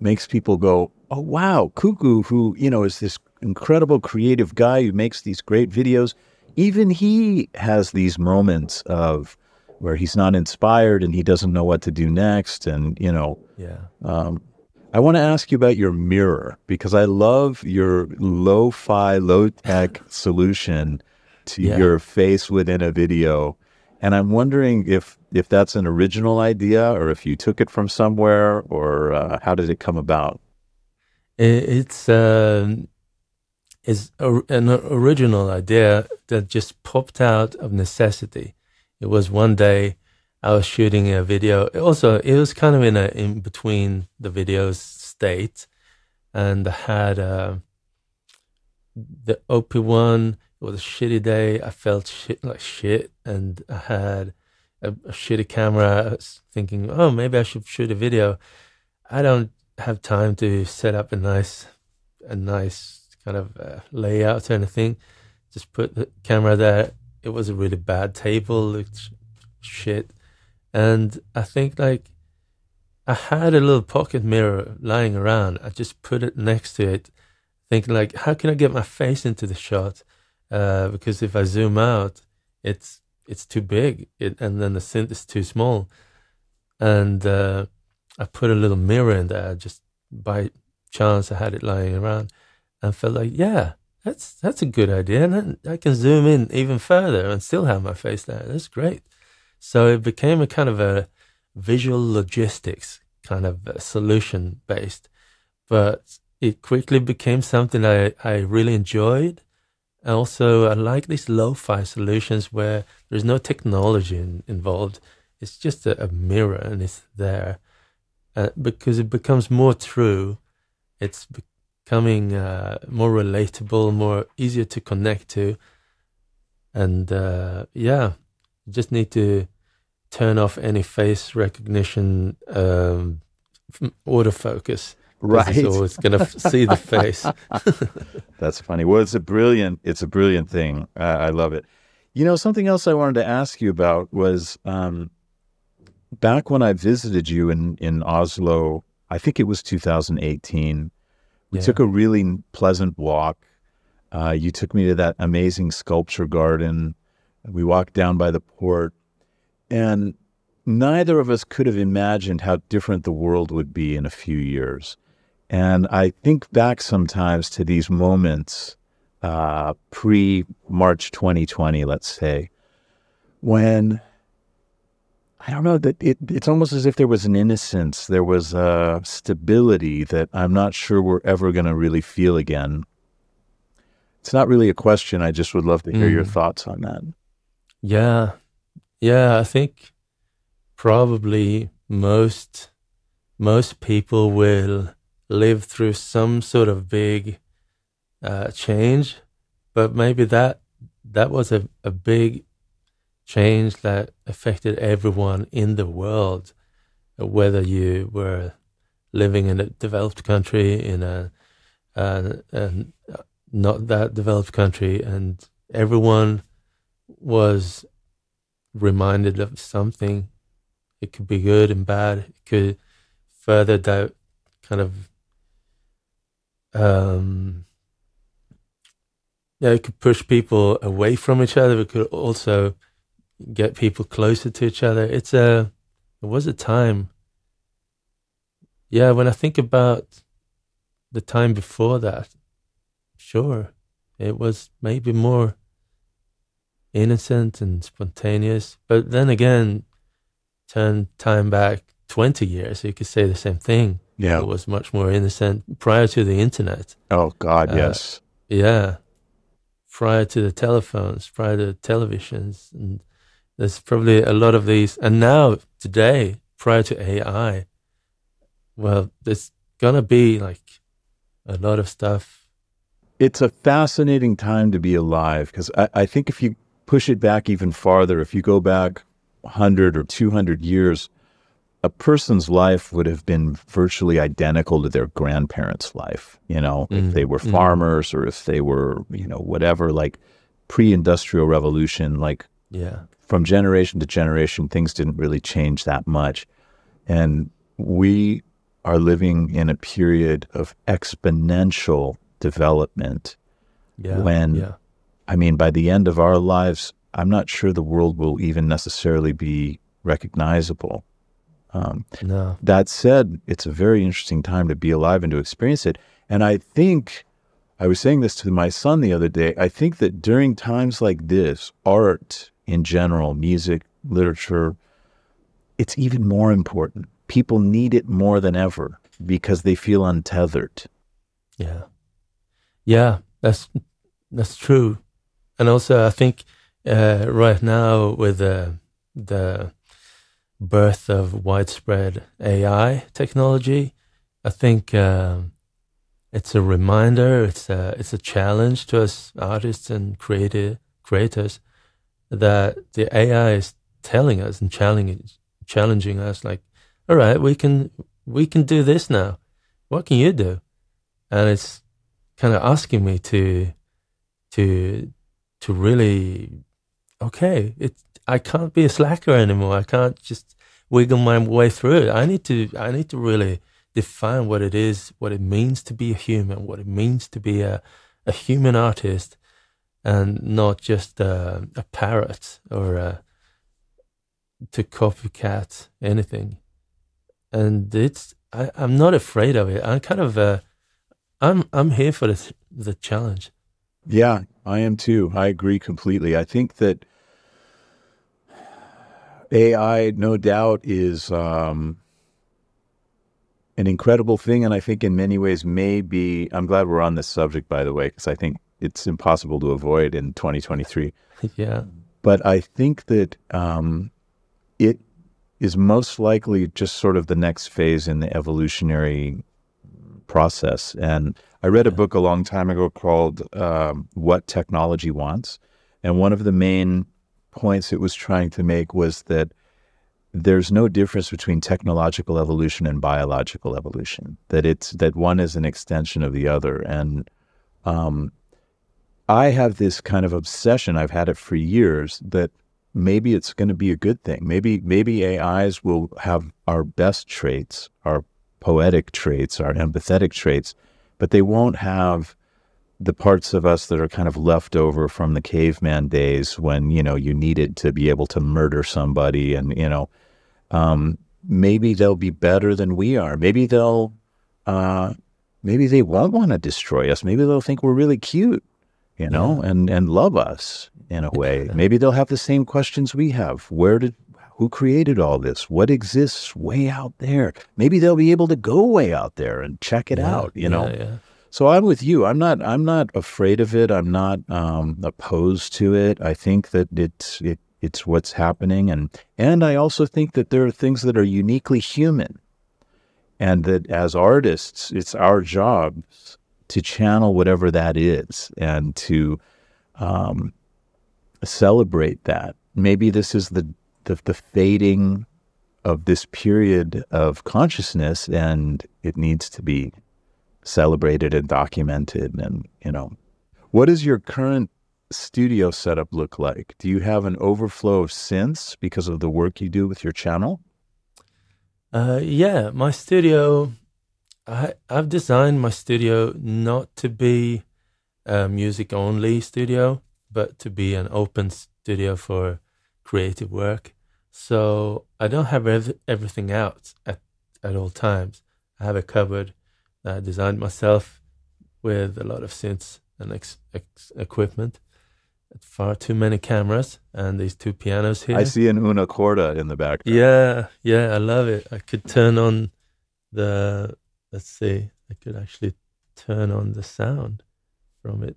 makes people go, oh, wow, Cuckoo, who, you know, is this incredible creative guy who makes these great videos. Even he has these moments of where he's not inspired and he doesn't know what to do next. And, you know, Yeah. um, I want to ask you about your mirror because I love your lo fi, low tech solution to Yeah. your face within a video. And I'm wondering if, if that's an original idea or if you took it from somewhere or uh, how did it come about? It, it's um, is a, an original idea that just popped out of necessity. It was one day I was shooting a video. Also, it was kind of in a in between the videos state, and I had uh, the OP-1. It was a shitty day. I felt shit like shit, and I had a, a shitty camera. I was thinking, oh, maybe I should shoot a video. I don't have time to set up a nice, a nice kind of uh, layout or anything. Just put the camera there. It was a really bad table, looked sh- shit, and I think like I had a little pocket mirror lying around. I just put it next to it, thinking like, how can I get my face into the shot? Uh, because if I zoom out, it's it's too big, it, and then the synth is too small, and uh, I put a little mirror in there just by chance. I had it lying around, and felt like, yeah, that's that's a good idea, and then I can zoom in even further and still have my face there. That's great. So it became a kind of a visual logistics kind of solution based, but it quickly became something I, I really enjoyed. And also, I like these lo-fi solutions where there's no technology in, involved. It's just a, a mirror and it's there uh, because it becomes more true. It's becoming uh, more relatable, more easier to connect to. And uh, yeah, you just need to turn off any face recognition um, autofocus. 'Cause It's always going to see the face. That's funny. Well, it's a brilliant, it's a brilliant thing. Uh, I love it. You know, something else I wanted to ask you about was um, back when I visited you in in Oslo. I think it was 2018. We Yeah. took a really pleasant walk. Uh, you took me to that amazing sculpture garden. We walked down by the port, and neither of us could have imagined how different the world would be in a few years. And I think back sometimes to these moments uh, pre March 2020, let's say, when I don't know that it, it's almost as if there was an innocence, there was a stability that I'm not sure we're ever going to really feel again. It's not really a question. I just would love to hear your Mm. thoughts on that. Yeah. Yeah, I think probably most most people will live through some sort of big uh, change, but maybe that that was a, a big change that affected everyone in the world, whether you were living in a developed country, in a, uh, a not that developed country, and everyone was reminded of something. It could be good and bad. It could further doubt, kind of, um, yeah, it could push people away from each other. It could also get people closer to each other. It's a, it was a time. Yeah, when I think about the time before that, sure, it was maybe more innocent and spontaneous. But then again, turn time back 20 years, you could say the same thing. Yeah. It was much more innocent prior to the internet. Oh God, Uh, yes. Yeah. Prior to the telephones, prior to the televisions. And there's probably a lot of these. And now, today, prior to AI, well, there's going to be like a lot of stuff. It's a fascinating time to be alive because I, I think if you push it back even farther, if you go back 100 or 200 years, a person's life would have been virtually identical to their grandparents' life. You know, mm. if they were farmers mm. or if they were, you know, whatever, like pre industrial revolution, like yeah. from generation to generation, things didn't really change that much. And we are living in a period of exponential development yeah, when, yeah. I mean, by the end of our lives, I'm not sure the world will even necessarily be recognizable. Um, no. That said, it's a very interesting time to be alive and to experience it. And I think, I was saying this to my son the other day, I think that during times like this, art in general, music, literature, it's even more important. People need it more than ever because they feel untethered. Yeah. Yeah, that's that's true. And also I think uh, right now with the the birth of widespread AI technology, I think um, it's a reminder. It's a it's a challenge to us artists and creative creators that the AI is telling us and challenging challenging us. Like, all right, we can we can do this now. What can you do? And it's kind of asking me to to to really okay, it I can't be a slacker anymore. I can't just wiggle my way through it. I need to I need to really define what it is, what it means to be a human, what it means to be a, a human artist, and not just a, a parrot or a, to copycat anything. And it's I, I'm not afraid of it. I'm kind of uh, I'm I'm here for the the challenge. Yeah, I am too. I agree completely. I think that AI, no doubt, is um, an incredible thing. And I think in many ways maybe I'm glad we're on this subject, by the way, because I think it's impossible to avoid in 2023. yeah. But I think that um, it is most likely just sort of the next phase in the evolutionary process. And I read a book a long time ago called um, What Technology Wants. And one of the main points it was trying to make was that there's no difference between technological evolution and biological evolution. That it's that one is an extension of the other. And um, I have this kind of obsession. I've had it for years that maybe it's going to be a good thing. Maybe maybe AIs will have our best traits, our poetic traits, our empathetic traits, but they won't have the parts of us that are kind of left over from the caveman days when you know you needed to be able to murder somebody and you know um, maybe they'll be better than we are. Maybe they'll uh, maybe they won't want to destroy us. Maybe they'll think we're really cute you know yeah. and and love us in a way. Maybe they'll have the same questions we have. Where did who created all this? What exists way out there? Maybe they'll be able to go way out there and check it yeah, out you yeah, know so I'm with you. I'm not. I'm not afraid of it. I'm not um, opposed to it. I think that it's it, it's what's happening, and and I also think that there are things that are uniquely human, and that as artists, it's our job to channel whatever that is and to um, celebrate that. Maybe this is the, the the fading of this period of consciousness, and it needs to be celebrated and documented and you know. What does your current studio setup look like? Do you have an overflow of synths because of the work you do with your channel? Uh, yeah my studio I, i've designed my studio not to be a music only studio but to be an open studio for creative work. So i don't have ev- everything out at, at all times. I have a cupboard I designed myself with a lot of synths and ex- ex- equipment. Far too many cameras and these two pianos here. I see an una corda in the background. Yeah, yeah, I love it. I could turn on the. Let's see, I could actually turn on the sound from it.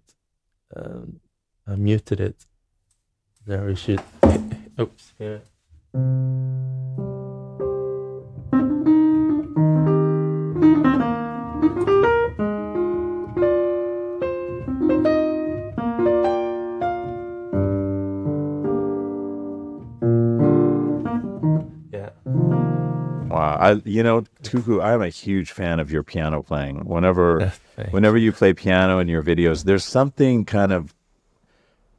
Um, I muted it. There we should. Oops, here. I you know, Cuckoo, I'm a huge fan of your piano playing. Whenever whenever you play piano in your videos, there's something kind of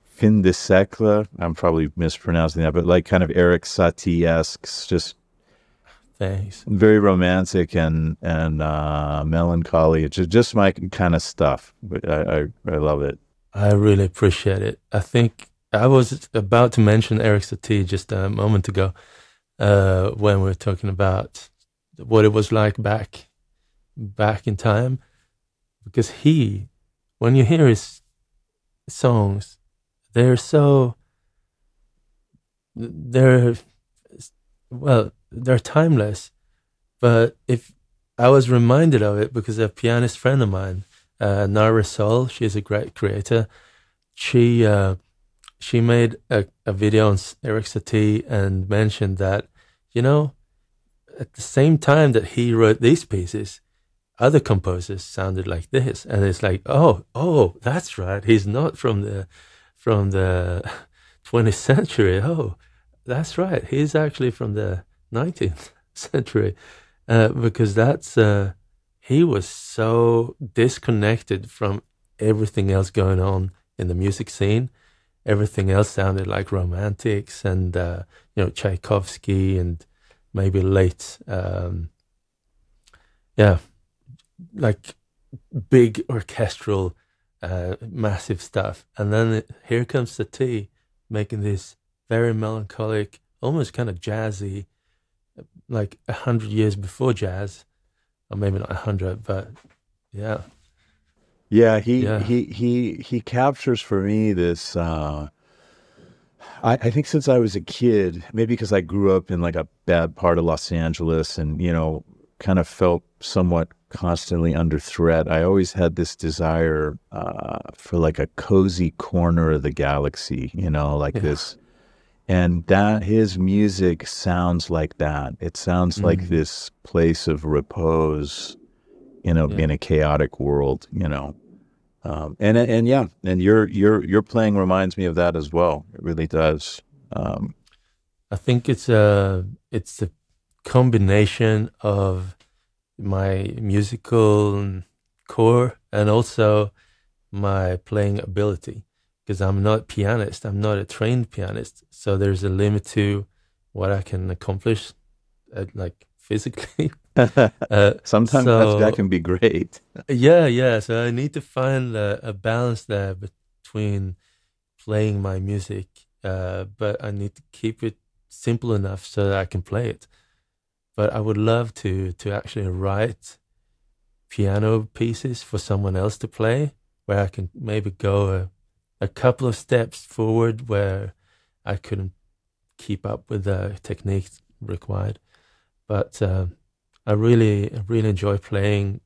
fin de siècle. I'm probably mispronouncing that, but like kind of Erik Satie esque, just Thanks. very romantic and and uh, melancholy. It's just, just my kind of stuff. I, I I love it. I really appreciate it. I think I was about to mention Erik Satie just a moment ago uh, when we were talking about what it was like back back in time, because he, when you hear his songs, they're so they're well they're timeless. But if I was reminded of it because a pianist friend of mine uh, Nahre Sol. She's a great creator. She uh, she made a, a video on Erik Satie and mentioned that you know at the same time that he wrote these pieces, other composers sounded like this, and it's like oh oh that's right. He's not from the from the 20th century. Oh, that's right. He's actually from the 19th century uh, because that's. Uh, he was so disconnected from everything else going on in the music scene. Everything else sounded like romantics and uh, you know Tchaikovsky and maybe late, um, yeah, like big orchestral, uh, massive stuff. And then it, here comes the Satie making this very melancholic, almost kind of jazzy, like a hundred years before jazz or maybe not a hundred, but yeah, Yeah, he Yeah. he he he captures for me this. Uh, I, I think since I was a kid, maybe because I grew up in like a bad part of Los Angeles, and you know, kind of felt somewhat constantly under threat. I always had this desire uh, for like a cozy corner of the galaxy, you know, like Yeah. this. And that his music sounds like that. It sounds like Mhm. this place of repose, you know, Yeah. in a chaotic world, you know. Um, and and yeah, and your your your playing reminds me of that as well. It really does. Um, I think it's a it's a combination of my musical core and also my playing ability because I'm not a pianist. I'm not a trained pianist, so there's a limit to what I can accomplish, uh, like physically. Uh, sometimes So- that, can be great. Yeah, yeah. So I need to find a, a balance there between playing my music, uh, but I need to keep it simple enough so that I can play it. But I would love to to actually write piano pieces for someone else to play, where I can maybe go a, a couple of steps forward where I couldn't keep up with the techniques required. But um, I really, really enjoy playing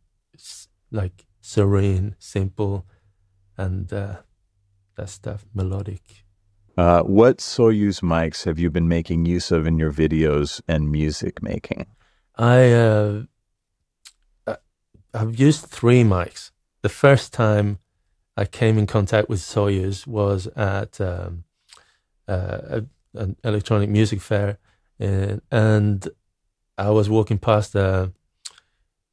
like serene, simple, and uh, that stuff melodic. Uh, what Soyuz mics have you been making use of in your videos and music making? I uh, I- I've used three mics. The first time I came in contact with Soyuz was at um, uh, an electronic music fair, and, and I was walking past the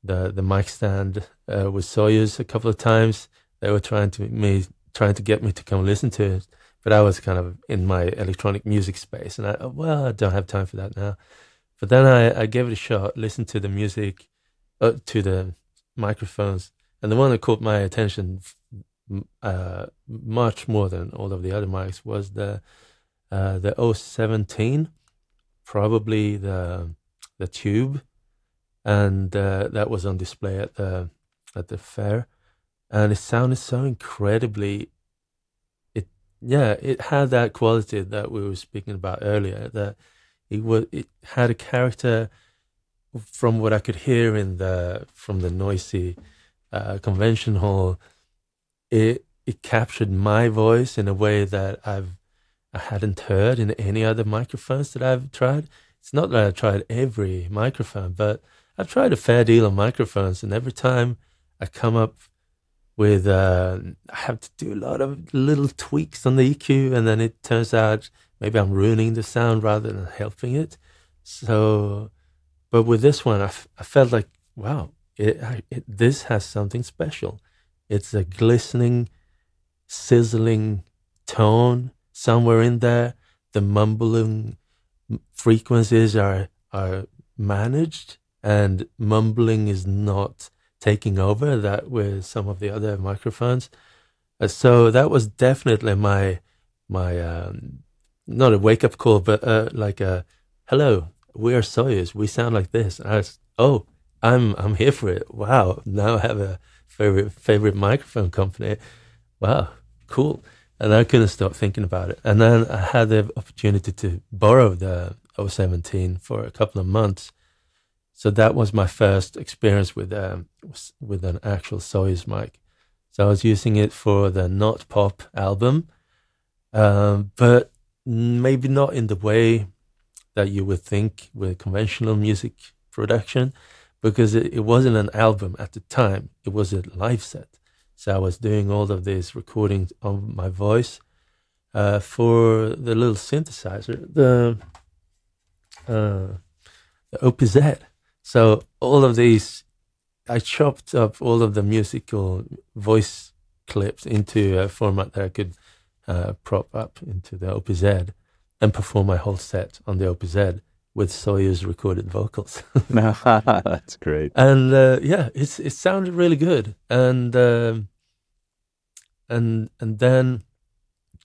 the the mic stand uh, with Soyuz a couple of times. They were trying to me trying to get me to come listen to it, but I was kind of in my electronic music space, and I oh, well I don't have time for that now. But then I, I gave it a shot, listened to the music, uh, to the microphones, and the one that caught my attention uh, much more than all of the other mics was the uh, the 017, probably the the tube, and uh, that was on display at the at the fair, and it sounded so incredibly. It yeah, it had that quality that we were speaking about earlier. That it was it had a character from what I could hear in the from the noisy uh, convention hall. It it captured my voice in a way that I've I hadn't heard in any other microphones that I've tried. It's not that I've tried every microphone, but I've tried a fair deal of microphones, and every time I come up with, uh, I have to do a lot of little tweaks on the EQ, and then it turns out maybe I'm ruining the sound rather than helping it. So but with this one, I, f- I felt like, wow, it, I, it, this has something special. It's a glistening, sizzling tone somewhere in there. The mumbling frequencies are are managed, and mumbling is not taking over that with some of the other microphones. Uh, so that was definitely my my um, not a wake up call, but uh, like a hello, we are Soyuz. We sound like this. And I was, oh, I'm I'm here for it. Wow, now I have a favorite favorite microphone company. Wow, cool. And I couldn't stop thinking about it. And then I had the opportunity to borrow the 017 for a couple of months. So that was my first experience with um, with an actual Soyuz mic. So I was using it for the Not Pop album, um, but maybe not in the way that you would think with conventional music production, because it, it wasn't an album at the time. It was a live set. So I was doing all of these recordings of my voice uh, for the little synthesizer, the uh, the OP-Z. So all of these, I chopped up all of the musical voice clips into a format that I could uh, prop up into the OP-Z and perform my whole set on the OP-Z with Soyuz recorded vocals. That's great. And uh, yeah, it's it sounded really good. And um, and and then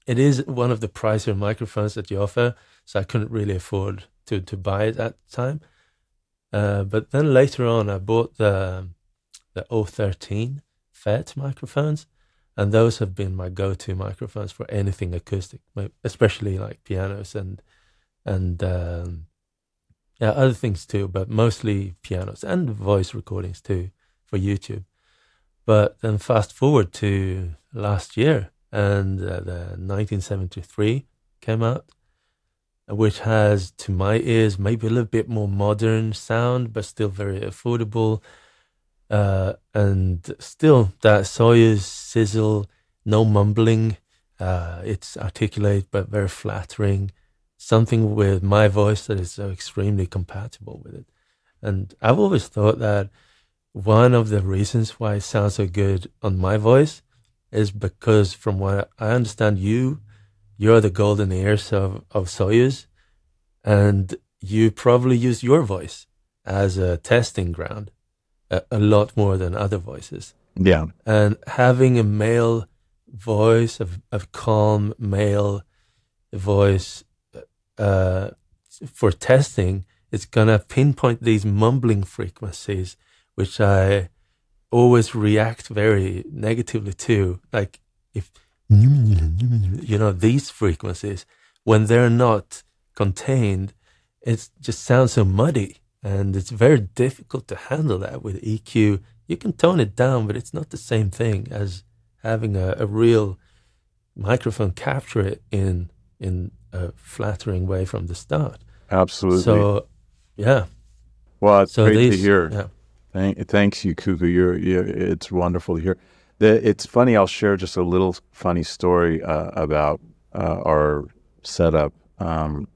it is one of the pricier microphones that you offer, so I couldn't really afford to to buy it at the time. Uh, but then later on, I bought the the 013 FET microphones, and those have been my go-to microphones for anything acoustic, especially like pianos and and um, yeah, other things too, but mostly pianos and voice recordings too for YouTube. But then fast forward to last year, and uh, the 1973 came out, which has, to my ears, maybe a little bit more modern sound, but still very affordable. Uh, and still that Soyuz sizzle, no mumbling. Uh, it's articulate but very flattering. Something with my voice that is so extremely compatible with it. And I've always thought that one of the reasons why it sounds so good on my voice is because, from what I understand, you you're the golden ears of, of Soyuz, and you probably use your voice as a testing ground a, a lot more than other voices. Yeah. And having a male voice, a, a calm male voice uh, for testing, it's going to pinpoint these mumbling frequencies, which I always react very negatively to. Like if, you know, these frequencies, when they're not contained, it just sounds so muddy and it's very difficult to handle that with EQ. You can tone it down, but it's not the same thing as having a, a real microphone capture it in in a flattering way from the start. Absolutely. So, yeah. Well, it's so great these, to hear. Yeah. Thank, thanks you, Cuckoo. You're, you're, it's wonderful to hear. The, it's funny. I'll share just a little funny story uh, about uh, our setup. Um,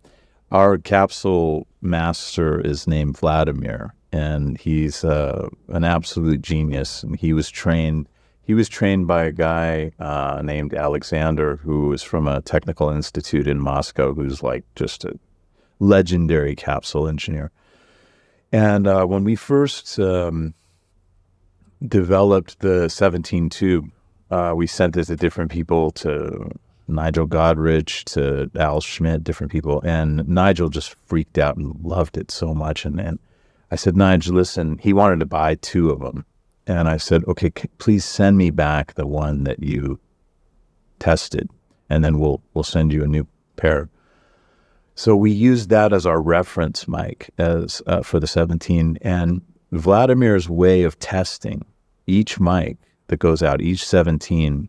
our capsule master is named Vladimir, and he's uh, an absolute genius. And he was trained. He was trained by a guy uh, named Alexander, who was from a technical institute in Moscow, who's like just a legendary capsule engineer. And uh, when we first um, developed the 17 tube, uh, we sent it to different people to Nigel Godrich to Al Schmitt, different people. And Nigel just freaked out and loved it so much. And, and I said, Nigel, listen, he wanted to buy two of them. And I said, okay, c- please send me back the one that you tested, and then we'll we'll send you a new pair. So we used that as our reference mic as uh, for the 17. And Vladimir's way of testing each mic that goes out, each 17,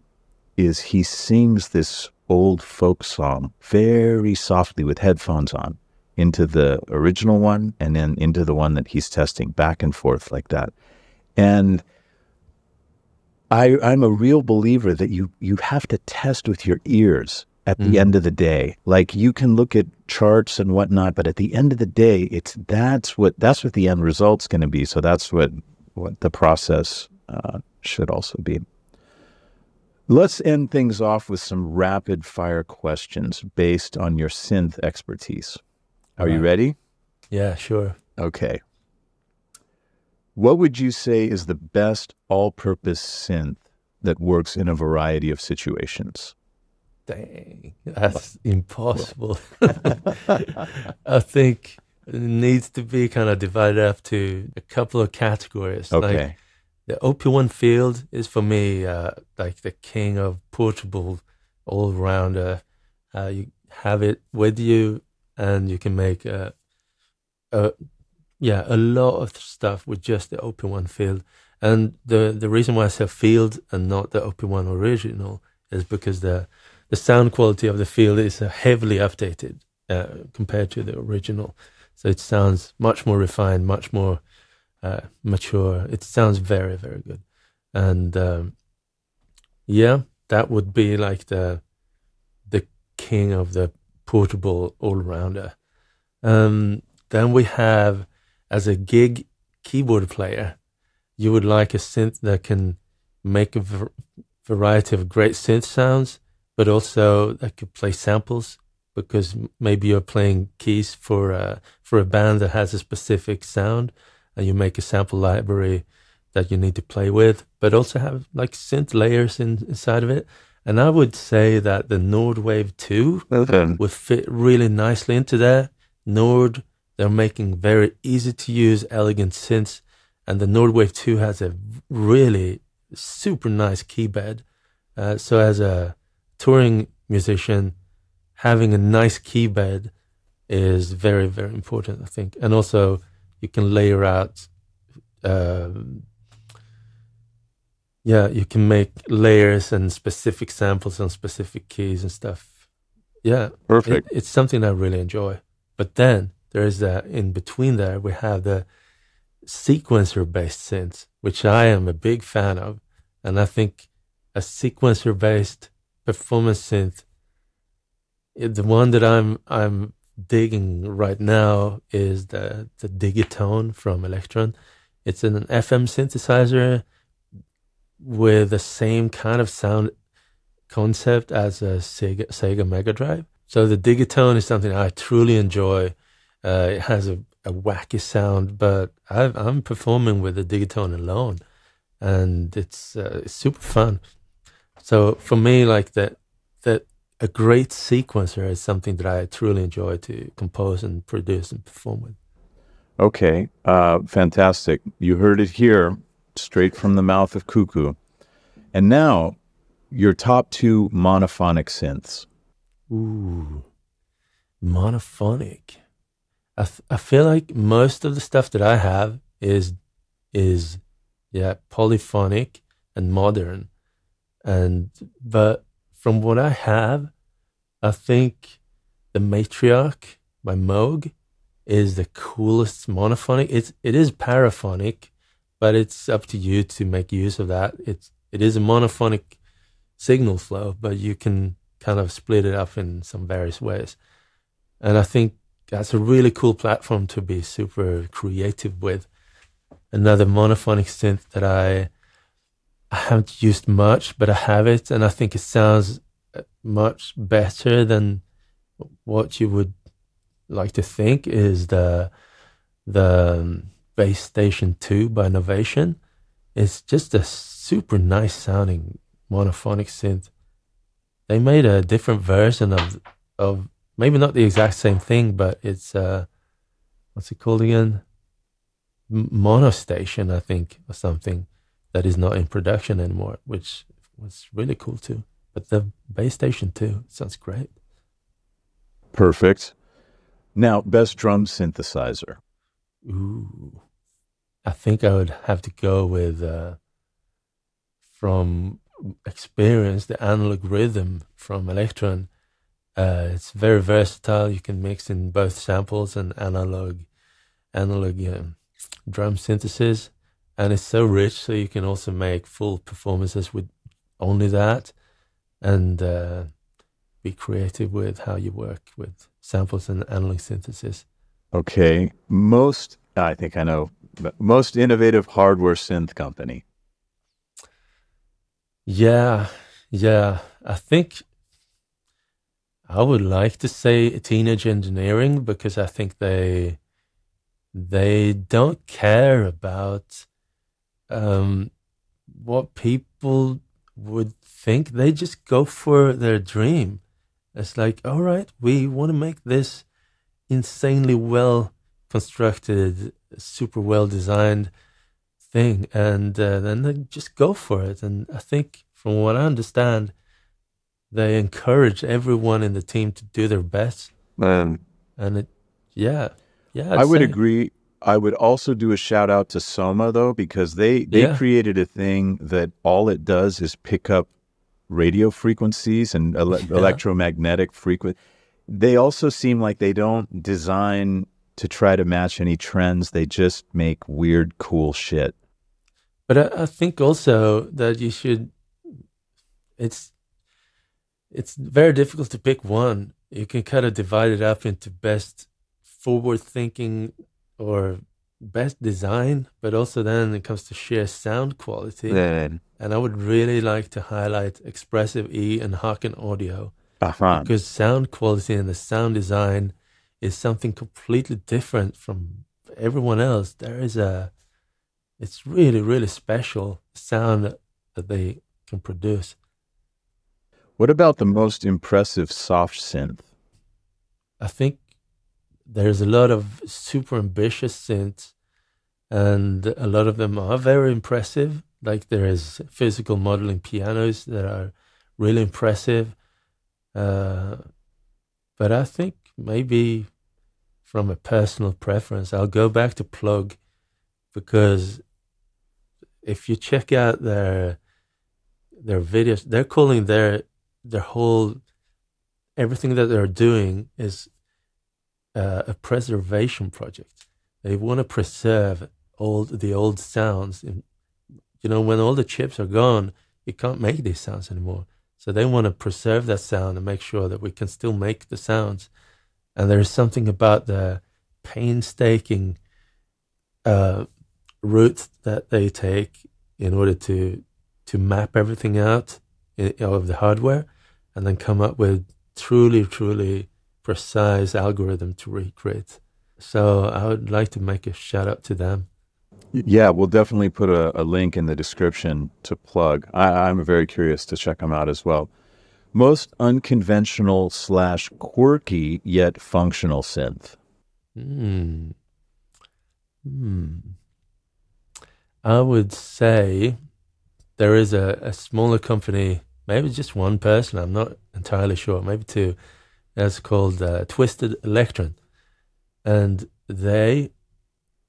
is he sings this old folk song very softly with headphones on into the original one and then into the one that he's testing back and forth like that. And I, I'm a real believer that you you have to test with your ears at the Mm. end of the day. Like you can look at charts and whatnot, but at the end of the day, it's that's what that's what the end result's going to be. So that's what what the process uh, should also be. Let's end things off with some rapid fire questions based on your synth expertise. Are you ready? Yeah, sure. Okay. What would you say is the best all purpose synth that works in a variety of situations? Dang, that's impossible. I think it needs to be kind of divided up to a couple of categories. Like Okay. the OP-1 field is for me uh, like the king of portable all rounder. Uh, you have it with you, and you can make a, a yeah a lot of stuff with just the OP-1 field. And the the reason why I say field and not the OP-1 original is because the the sound quality of the field is uh, heavily updated uh, compared to the original. So it sounds much more refined, much more uh, mature. It sounds very, very good. And um, yeah, that would be like the the king of the portable all rounder. Um, then we have as a gig keyboard player, you would like a synth that can make a variety of great synth sounds, but also that could play samples because maybe you're playing keys for uh, for a band that has a specific sound, and you make a sample library that you need to play with, but also have like synth layers in, inside of it. And I would say that the Nord Wave 2 would fit really nicely into there. Nord, they're making very easy to use, elegant synths, and the Nord Wave 2 has a really super nice keybed. Uh, so as a touring musician, having a nice keybed is very, very important, I think. And also, you can layer out, um, yeah, you can make layers and specific samples on specific keys and stuff. Yeah, Perfect. it, it's something I really enjoy. But then there is that in between there, we have the sequencer based synths, which I am a big fan of. And I think a sequencer based performance synth, the one that I'm, I'm digging right now is the, the Digitone from Elektron. It's an FM synthesizer with the same kind of sound concept as a Sega, Sega Mega Drive. So the Digitone is something I truly enjoy. Uh, it has a, a wacky sound, but I've, I'm performing with the Digitone alone, and it's, uh, it's super fun. So for me, like that, that a great sequencer is something that I truly enjoy to compose and produce and perform with. Okay, uh, fantastic. You heard it here, straight from the mouth of Cuckoo. And now, your top two monophonic synths. Ooh, monophonic. I th- I feel like most of the stuff that I have is is yeah polyphonic and modern, and but from what I have, I think the Matriarch by Moog is the coolest monophonic. It's it is paraphonic, but it's up to you to make use of that. It's it is a monophonic signal flow, but you can kind of split it up in some various ways. And I think that's a really cool platform to be super creative with. Another monophonic synth that I I haven't used much, but I have it, and I think it sounds uh, much better than what you would like to think is the the um, Bass Station 2 by Novation. It's just a super nice sounding monophonic synth. They made a different version of of maybe not the exact same thing, but it's uh what's it called again? Monostation, I think, or something that is not in production anymore, which was really cool too. But the Bass Station 2 sounds great. Perfect. Now, best drum synthesizer. Ooh. I think I would have to go with uh, from experience the analog rhythm from Elektron. Uh, it's very versatile. You can mix in both samples and analog analog um, drum synthesis, and it's so rich. So you can also make full performances with only that. And uh, be creative with how you work with samples and analog synthesis. Okay. Most, I think I know, most innovative hardware synth company. Yeah, yeah. I think I would like to say teenage engineering because I think they they don't care about um, what people would think. They just go for their dream. It's like, all right, we want to make this insanely well constructed, super well designed thing, and uh, then they just go for it. And I think, from what I understand, they encourage everyone in the team to do their best. Um, and it, yeah, yeah. I'd I would agree. I would also do a shout out to Soma though, because they they Yeah. created a thing that all it does is pick up radio frequencies and ele- Yeah. electromagnetic frequency. They also seem like they don't design to try to match any trends. They just make weird, cool shit. But I, I think also that you should. It's it's very difficult to pick one. You can kind of divide it up into best forward thinking or best design, but also then it comes to sheer sound quality. And I would really like to highlight Expressive E and Haken Audio Uh-huh. because sound quality and the sound design is something completely different from everyone else. There is a, it's really, really special sound that they can produce. What about the most impressive soft synth? I think there's a lot of super ambitious synths, and a lot of them are very impressive. Like there is physical modeling pianos that are really impressive. Uh, but I think maybe from a personal preference, I'll go back to Plogue because if you check out their their videos, they're calling their their whole everything that they're doing is uh, a preservation project. They want to preserve all the old sounds. In, you know, when all the chips are gone, you can't make these sounds anymore. So they want to preserve that sound and make sure that we can still make the sounds. And there's something about the painstaking uh, route that they take in order to to map everything out in, of the hardware, and then come up with truly, truly precise algorithm to recreate. So I would like to make a shout out to them. Yeah, we'll definitely put a, a link in the description to Plogue. I, I'm very curious to check them out as well. Most unconventional slash quirky yet functional synth. Hmm. Hmm. I would say there is a, a smaller company, maybe just one person, I'm not entirely sure, maybe two, that's called uh, Twisted Electron. And they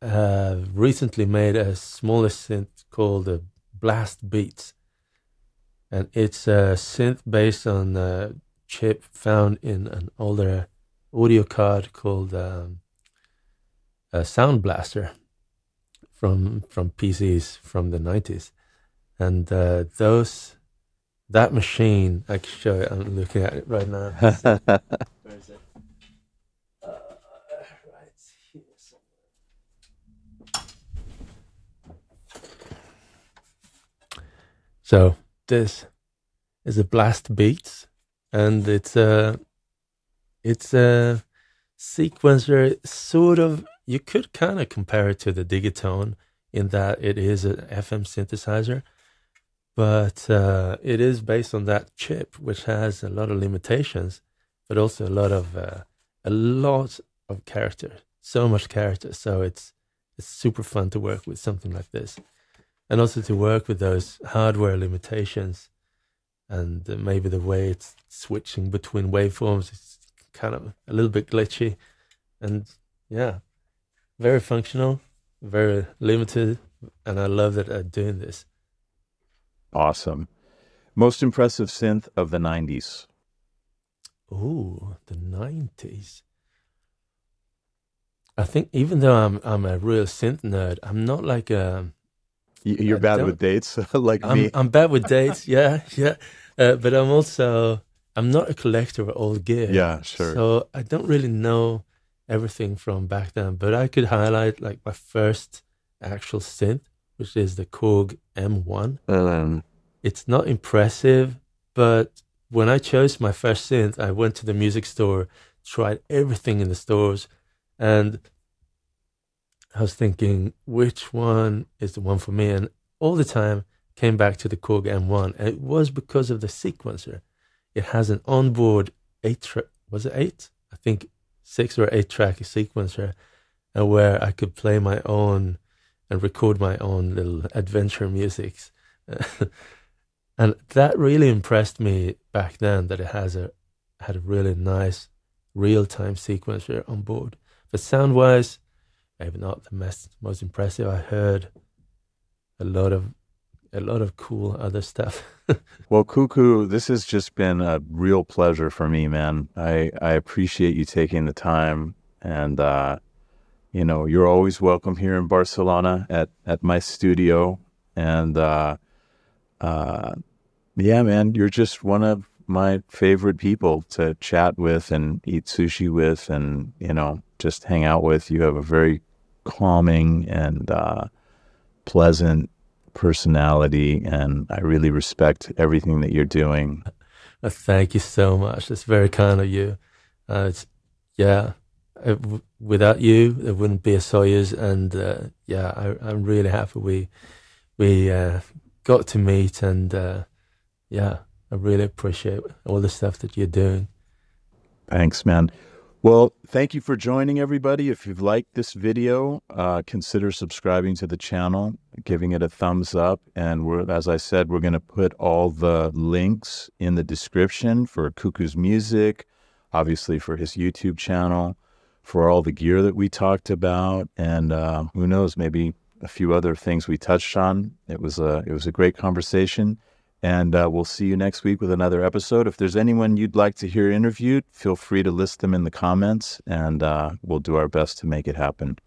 have recently made a smaller synth called the Blast Beats. And it's a synth based on a chip found in an older audio card called um, a Sound Blaster from from PCs from the 90s. And uh, those that machine, I can show you. I'm looking at it right now. Where is it? Uh, right here somewhere. So this is a blast beats, and it's a it's a sequencer. Sort of, you could kind of compare it to the Digitone in that it is an FM synthesizer, but uh, it is based on that chip, which has a lot of limitations, but also a lot of uh, a lot of character, so much character. So it's it's super fun to work with something like this, and also to work with those hardware limitations, and maybe the way it's switching between waveforms is kind of a little bit glitchy, and yeah, very functional, very limited, and I love that I'm doing this. Awesome. Most impressive synth of the 90s. Ooh, the nineties. I think even though I'm I'm a real synth nerd, I'm not like a Y- You're I bad with dates, like I'm me. I'm bad with dates. Yeah, yeah. Uh, but I'm also I'm not a collector of old gear. Yeah, sure. So I don't really know everything from back then, but I could highlight like my first actual synth, which is the Korg M1. Um, It's not impressive, but when I chose my first synth, I went to the music store, tried everything in the stores, and I was thinking which one is the one for me. And all the time came back to the Korg M1, and it was because of the sequencer. It has an onboard eight track. Was it eight? I think six or eight track sequencer, and where I could play my own and record my own little adventure musics. and that really impressed me back then that it has a had a really nice real time sequencer on board. But sound wise, maybe not the most most impressive. I heard a lot of a lot of cool other stuff. well, Cuckoo, this has just been a real pleasure for me, man. I, I appreciate you taking the time and uh, you know, you're always welcome here in Barcelona at, at my studio. And uh, uh, yeah, man, you're just one of my favorite people to chat with and eat sushi with and, you know, just hang out with. You have a very calming and uh, pleasant personality, and I really respect everything that you're doing. Thank you so much. That's very kind of you. Uh, it's, yeah, without you, there wouldn't be a Soyuz, and uh, yeah, I, I'm really happy we we uh, got to meet, and uh, yeah, I really appreciate all the stuff that you're doing. Thanks, man. Well, thank you for joining everybody. If you've liked this video, uh, consider subscribing to the channel, giving it a thumbs up. And we're, as I said, we're going to put all the links in the description for Cuckoo's music, obviously for his YouTube channel, for all the gear that we talked about, and uh, who knows, maybe a few other things we touched on. It was a it was a great conversation. And uh, we'll see you next week with another episode. If there's anyone you'd like to hear interviewed, feel free to list them in the comments, and uh, we'll do our best to make it happen.